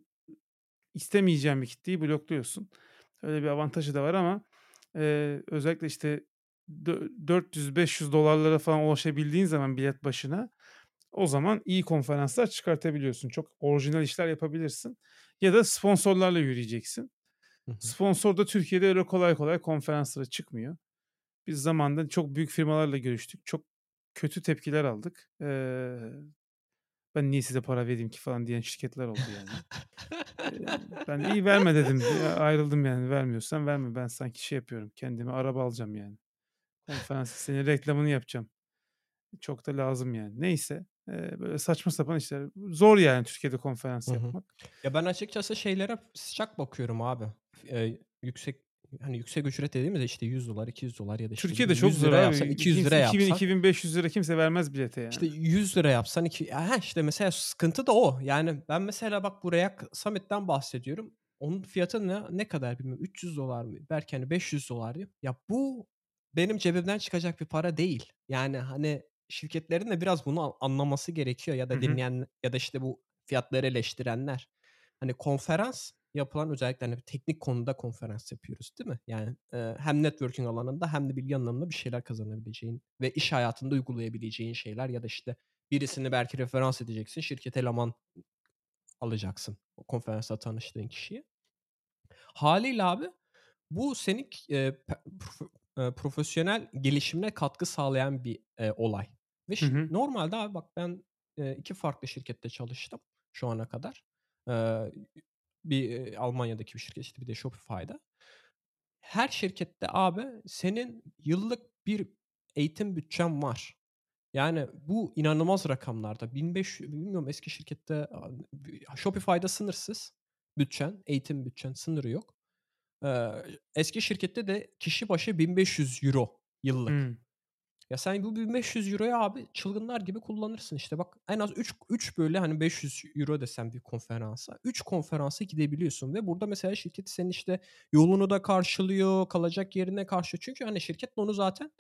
S1: istemeyeceğin bir kitleyi blokluyorsun. Öyle bir avantajı da var ama, eee, özellikle, işte, dö $400-500 falan ulaşabildiğin zaman bilet başına o zaman iyi konferanslar çıkartabiliyorsun. Çok orijinal işler yapabilirsin ya da sponsorlarla yürüyeceksin.
S2: Hı.
S1: Sponsor da Türkiye'de öyle kolay kolay konferanslara çıkmıyor. Biz zamanında çok büyük firmalarla görüştük. Çok kötü tepkiler aldık. Eee, ben niye size para vereyim ki falan diyen şirketler oldu yani. *laughs* Ben iyi verme dedim. Ayrıldım yani vermiyorsan verme. Ben sanki şey yapıyorum kendime araba alacağım yani. Konferans senin reklamını yapacağım. Çok da lazım yani. Neyse, böyle saçma sapan işler. Zor yani Türkiye'de konferans
S2: Hı hı.
S1: yapmak.
S2: Ya, ben açıkçası şeylere sıcak bakıyorum abi. Eee, yüksek, hani, yüksek ücret dediğimizde, işte, $100, $200 ya da, işte,
S1: Türkiye'de
S2: $100
S1: çok zor abi.
S2: yapsan, $200
S1: Kimse
S2: yapsan
S1: $2000-2500 kimse vermez bilete
S2: İşte,
S1: yani.
S2: $100 yapsan iki heh, işte, mesela sıkıntı da o. Yani ben mesela bak bu React Summit'ten bahsediyorum. Onun fiyatı ne ne kadar bilmiyorum. $300 mı? Belki, hani, $500 diyeyim. Ya, bu benim cebimden çıkacak bir para değil. Yani, hani, şirketlerin de biraz bunu anlaması gerekiyor ya da dinleyen ya da, işte, bu fiyatları eleştirenler. Hani, konferans yapılan özellikle, hani, teknik konuda konferans yapıyoruz, değil mi? Yani, eee, hem networking alanında hem de bilgi anlamında bir şeyler kazanabileceğin ve iş hayatında uygulayabileceğin şeyler ya da, işte, birisini belki referans edeceksin, şirkete eleman alacaksın o konferansta tanıştığın kişiyi. Hâliyle abi bu senin eee, profesyonel gelişimine katkı sağlayan bir, eee, olay ve
S1: Hı hı.
S2: normalde abi bak ben, eee, 2 farklı şirkette çalıştım şu ana kadar. Eee, bir, Almanya'daki bir şirket, işte, bir de Shopify'da. Her şirkette abi senin yıllık bir eğitim bütçen var. Yani bu inanılmaz rakamlarda. 1500 bilmiyorum eski şirkette Shopify'da sınırsız bütçen, eğitim bütçen sınırı yok. Eee, eski şirkette de kişi başı €1500 yıllık.
S1: Hımm.
S2: Ya, sen bu €1500'yu abi çılgınlar gibi kullanırsın. İşte, bak en az 3 3 böyle, hani, €500 desem bir konferansa, 3 konferansa gidebiliyorsun ve burada mesela şirket senin, işte, yolunu da karşılıyor, kalacak yerini karşılıyor. Çünkü, hani, şirket onu zaten,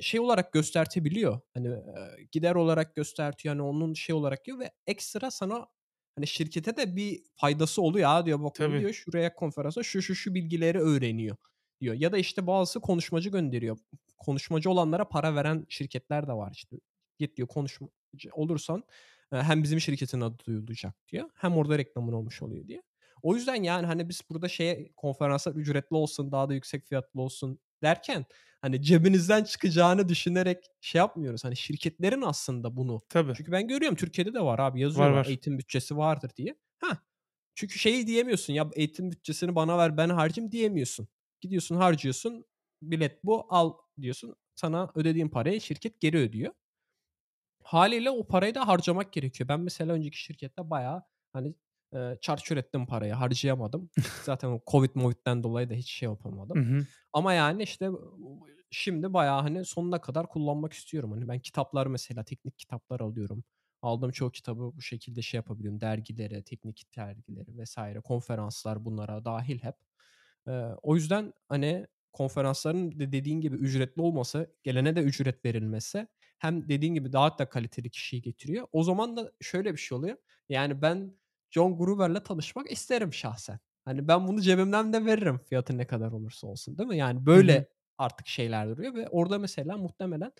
S2: şey olarak göstertebiliyor. Hani, gider olarak göstertiyor. Hani, onun şey olarak diyor ve ekstra sana, hani, şirkete de bir faydası oluyor. "A," diyor, "bak diyor şuraya konferansa şu, şu, şu bilgileri öğreniyor." Diyor. Ya da, işte, bazısı konuşmacı gönderiyor. Konuşmacı olanlara para veren şirketler de var, işte. "Git," diyor, "konuşmacı olursan, eee, hem bizim şirketin adı duyulacak." diyor hem orada reklamın olmuş oluyor diye. O yüzden, yani, hani, biz burada şeye konferanslar ücretli olsun, daha da yüksek fiyatlı olsun derken, hani, cebinizden çıkacağını düşünerek şey yapmıyoruz. Hani, şirketlerin aslında bunu
S1: Tabii.
S2: Çünkü ben görüyorum Türkiye'de de var abi
S1: Var,
S2: yazıyorlar
S1: var.
S2: eğitim bütçesi vardır diye. Hah, çünkü şeyi diyemiyorsun, "Ya, eğitim bütçesini bana ver, ben harcayayım." diyemiyorsun. Gidiyorsun, harcıyorsun, "Bilet bu, al." diyorsun. Sana ödediğin parayı şirket geri ödüyor. Hâliyle o parayı da harcamak gerekiyor. Ben mesela önceki şirkette bayağı, hani, eee, çarçur ettim parayı, harcayamadım. Zaten o Covid Movid'den dolayı da hiç şey yapamadım.
S1: hı.
S2: Ama, yani, işte, şimdi bayağı, hani, sonuna kadar kullanmak istiyorum. Hani, ben kitaplar mesela teknik kitaplar alıyorum. Aldığım çoğu kitabı bu şekilde şey yapabiliyorum. Dergilere, teknik dergileri vs. konferanslar bunlara dâhil hep. O yüzden, hani, konferansların de dediğin gibi ücretli olması, gelene de ücret verilmesi hem dediğin gibi daha da kaliteli kişiyi getiriyor. O zaman da şöyle bir şey oluyor. Yani, ben John Gruber'le tanışmak isterim şahsen. Hani, ben bunu cebimden de veririm fiyatı ne kadar olursa olsun, değil mi? Yani, böyle artık şeyler duruyor ve orada mesela muhtemelen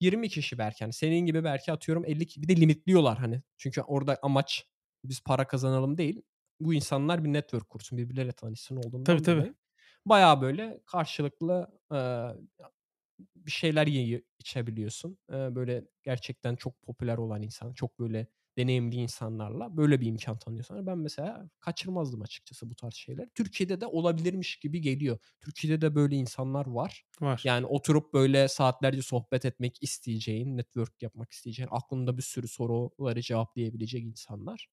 S2: 20 kişi belki, hani, senin gibi belki atıyorum 50 ki bir de limitliyorlar, hani. Çünkü orada amaç biz para kazanalım değil. Bu insanlar bir network kursun, birbirleriyle tanışsın
S1: Tabii,
S2: olduğundan
S1: tabii.
S2: dolayı bayağı böyle karşılıklı, eee, bir şeyler yiyip içebiliyorsun. Eee, böyle gerçekten çok popüler olan insan, çok böyle deneyimli insanlarla böyle bir imkân tanıyor sana. Ben mesela kaçırmazdım açıkçası bu tarz şeyleri. Türkiye'de de olabilirmiş gibi geliyor. Türkiye'de de böyle insanlar var.
S1: Var.
S2: Yani, oturup böyle saatlerce sohbet etmek isteyeceğin, network yapmak isteyeceğin, aklında bir sürü soruları cevaplayabilecek insanlar.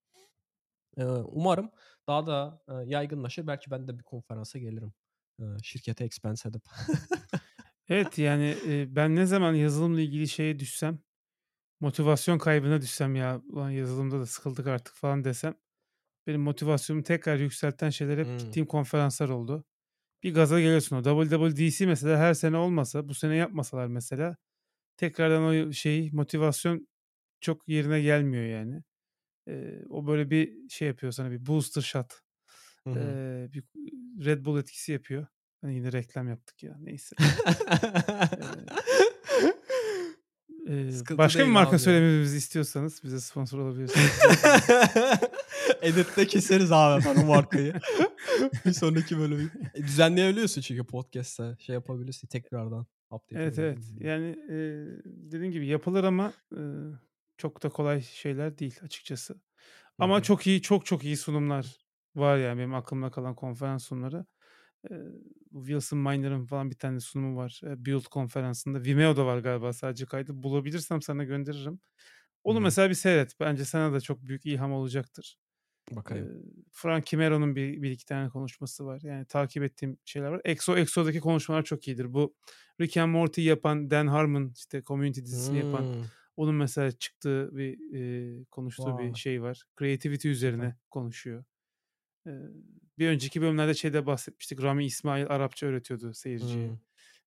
S2: Umarım daha da, yaygınlaşır. Belki ben de bir konferansa gelirim, şirkete expense edip.
S1: Evet, yani, ben ne zaman yazılımla ilgili şeye düşsem, motivasyon kaybına düşsem, "Ya, ulan yazılımda da sıkıldık artık." falan desem, benim motivasyonumu tekrar yükselten şeyler hep
S2: Hımm.
S1: gittiğim konferanslar oldu. Bir gaza geliyorsun. O WWDC mesela her sene olmasa, bu sene yapmasalar mesela tekrardan o şeyi, motivasyon çok yerine gelmiyor yani. O böyle bir şey yapıyor sana, bir booster shot.
S2: Hı hı.
S1: Eee, bir Red Bull etkisi yapıyor. Hani yine reklam yaptık ya. Neyse.
S2: Sıkıntı
S1: başka bir marka
S2: abi
S1: söylememizi istiyorsanız bize sponsor olabilirsiniz. *laughs*
S2: Editte keseriz abi ben o markayı. *laughs* bir sonraki bölümü. E, düzenleyebiliyorsun çünkü podcast'te şey yapabilirsin tekrardan update
S1: Evet evet. Yani eee dediğim gibi yapılır ama çok da kolay şeyler değil açıkçası.
S2: Hı
S1: Ama
S2: hı.
S1: çok iyi çok çok iyi sunumlar var yani benim aklımda kalan konferans sunumları. Eee, bu Wilson Miner'ın falan bir tane sunumu var. Eee, Build konferansında. Vimeo'da var galiba sadece kaydı. Bulabilirsem sana gönderirim.
S2: Hı
S1: Onu
S2: hı.
S1: mesela bir seyret. Bence sana da çok büyük ilham olacaktır. Eee,
S2: Bakayım.
S1: Frank Kimero'nun bir, bir iki tane konuşması var. Yani takip ettiğim şeyler var. Exo Exo'daki konuşmalar çok iyidir. Bu Rick and Morty yapan Dan Harmon işte Community dizisini yapan
S2: Hmm.
S1: Onun mesela çıktığı bir e, konuştuğu bir
S2: Vay.
S1: şey var. Creativity üzerine konuşuyor. Ee, bir önceki bölümlerde şeyde bahsetmiştik. Rami İsmail Arapça öğretiyordu seyirciye.
S2: Hmm.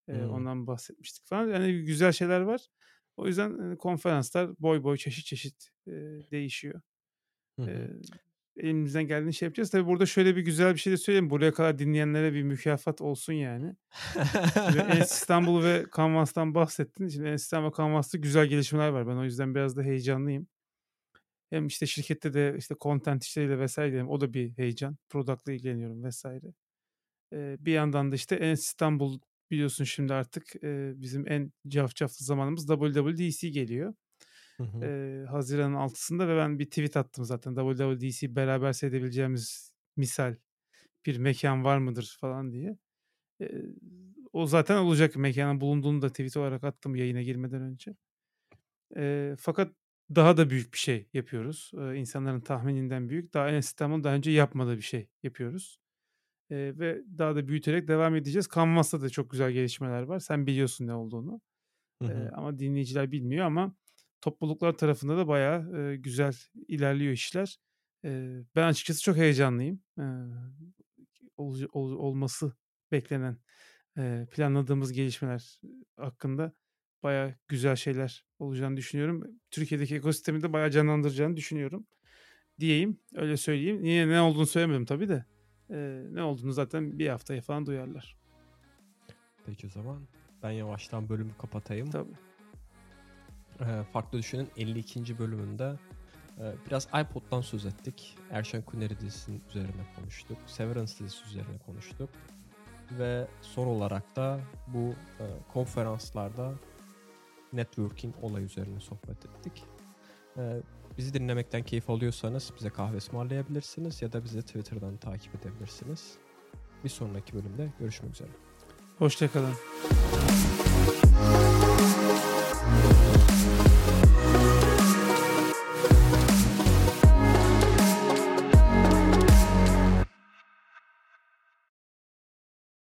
S1: Ee,
S2: Hmm.
S1: ondan bahsetmiştik falan. Yani güzel şeyler var. O yüzden e, konferanslar boy boy çeşit çeşit e, değişiyor.
S2: Hı hı.
S1: Ee, elimizden geldiğini şey yapacağız. Tabii burada şöyle bir güzel bir şey de söyleyeyim. Buraya kadar dinleyenlere bir mükafat olsun yani. *laughs* Enes İstanbul ve Canvas'tan bahsettin. Şimdi Enes İstanbul ve Canvas'ta güzel gelişmeler var. Ben o yüzden biraz da heyecanlıyım. Hem işte şirkette de işte content işleriyle vesaire diyelim. O da bir heyecan. Product'la ilgileniyorum vesaire. Ee, bir yandan da işte Enes İstanbul biliyorsun şimdi artık e, bizim en cafcaflı zamanımız WWDC geliyor.
S2: Hı hı.
S1: Ee, Haziran'ın 6'sında ve ben bir tweet attım zaten. WWDC beraber seyredebileceğimiz misal bir mekan var mıdır falan diye. Ee, o zaten olacak. Mekanın bulunduğunu da tweet olarak attım yayına girmeden önce. Ee, fakat daha da büyük bir şey yapıyoruz. Ee, insanların tahmininden büyük. Daha Enes İstanbul'un daha önce yapmadığı bir şey yapıyoruz. Ee, ve daha da büyüterek devam edeceğiz. Canvas'ta da çok güzel gelişmeler var. Sen biliyorsun ne olduğunu.
S2: Hı hı.
S1: ama dinleyiciler bilmiyor ama topluluklar tarafında da bayağı e, güzel ilerliyor işler. Ee, ben açıkçası çok heyecanlıyım. Ee, ol- ol- olması beklenen e, planladığımız gelişmeler hakkında bayağı güzel şeyler olacağını düşünüyorum. Türkiye'deki ekosistemi de bayağı canlandıracağını düşünüyorum. Diyeyim, öyle söyleyeyim. Niye ne olduğunu söylemedim tabii de. Ee, ne olduğunu zaten bir haftaya falan duyarlar.
S2: Peki o zaman ben yavaştan bölümü kapatayım.
S1: Tabii.
S2: Ee, Farklı Düşünün 52. bölümünde e, biraz iPod'dan söz ettik. Erşen Kuneri dizisinin üzerine konuştuk. Severance dizisi üzerine konuştuk. Ve son olarak da bu e, konferanslarda networking olay üzerine sohbet ettik. E, bizi dinlemekten keyif alıyorsanız bize kahve ısmarlayabilirsiniz ya da bizi Twitter'dan takip edebilirsiniz. Bir sonraki bölümde görüşmek üzere.
S1: Hoşçakalın.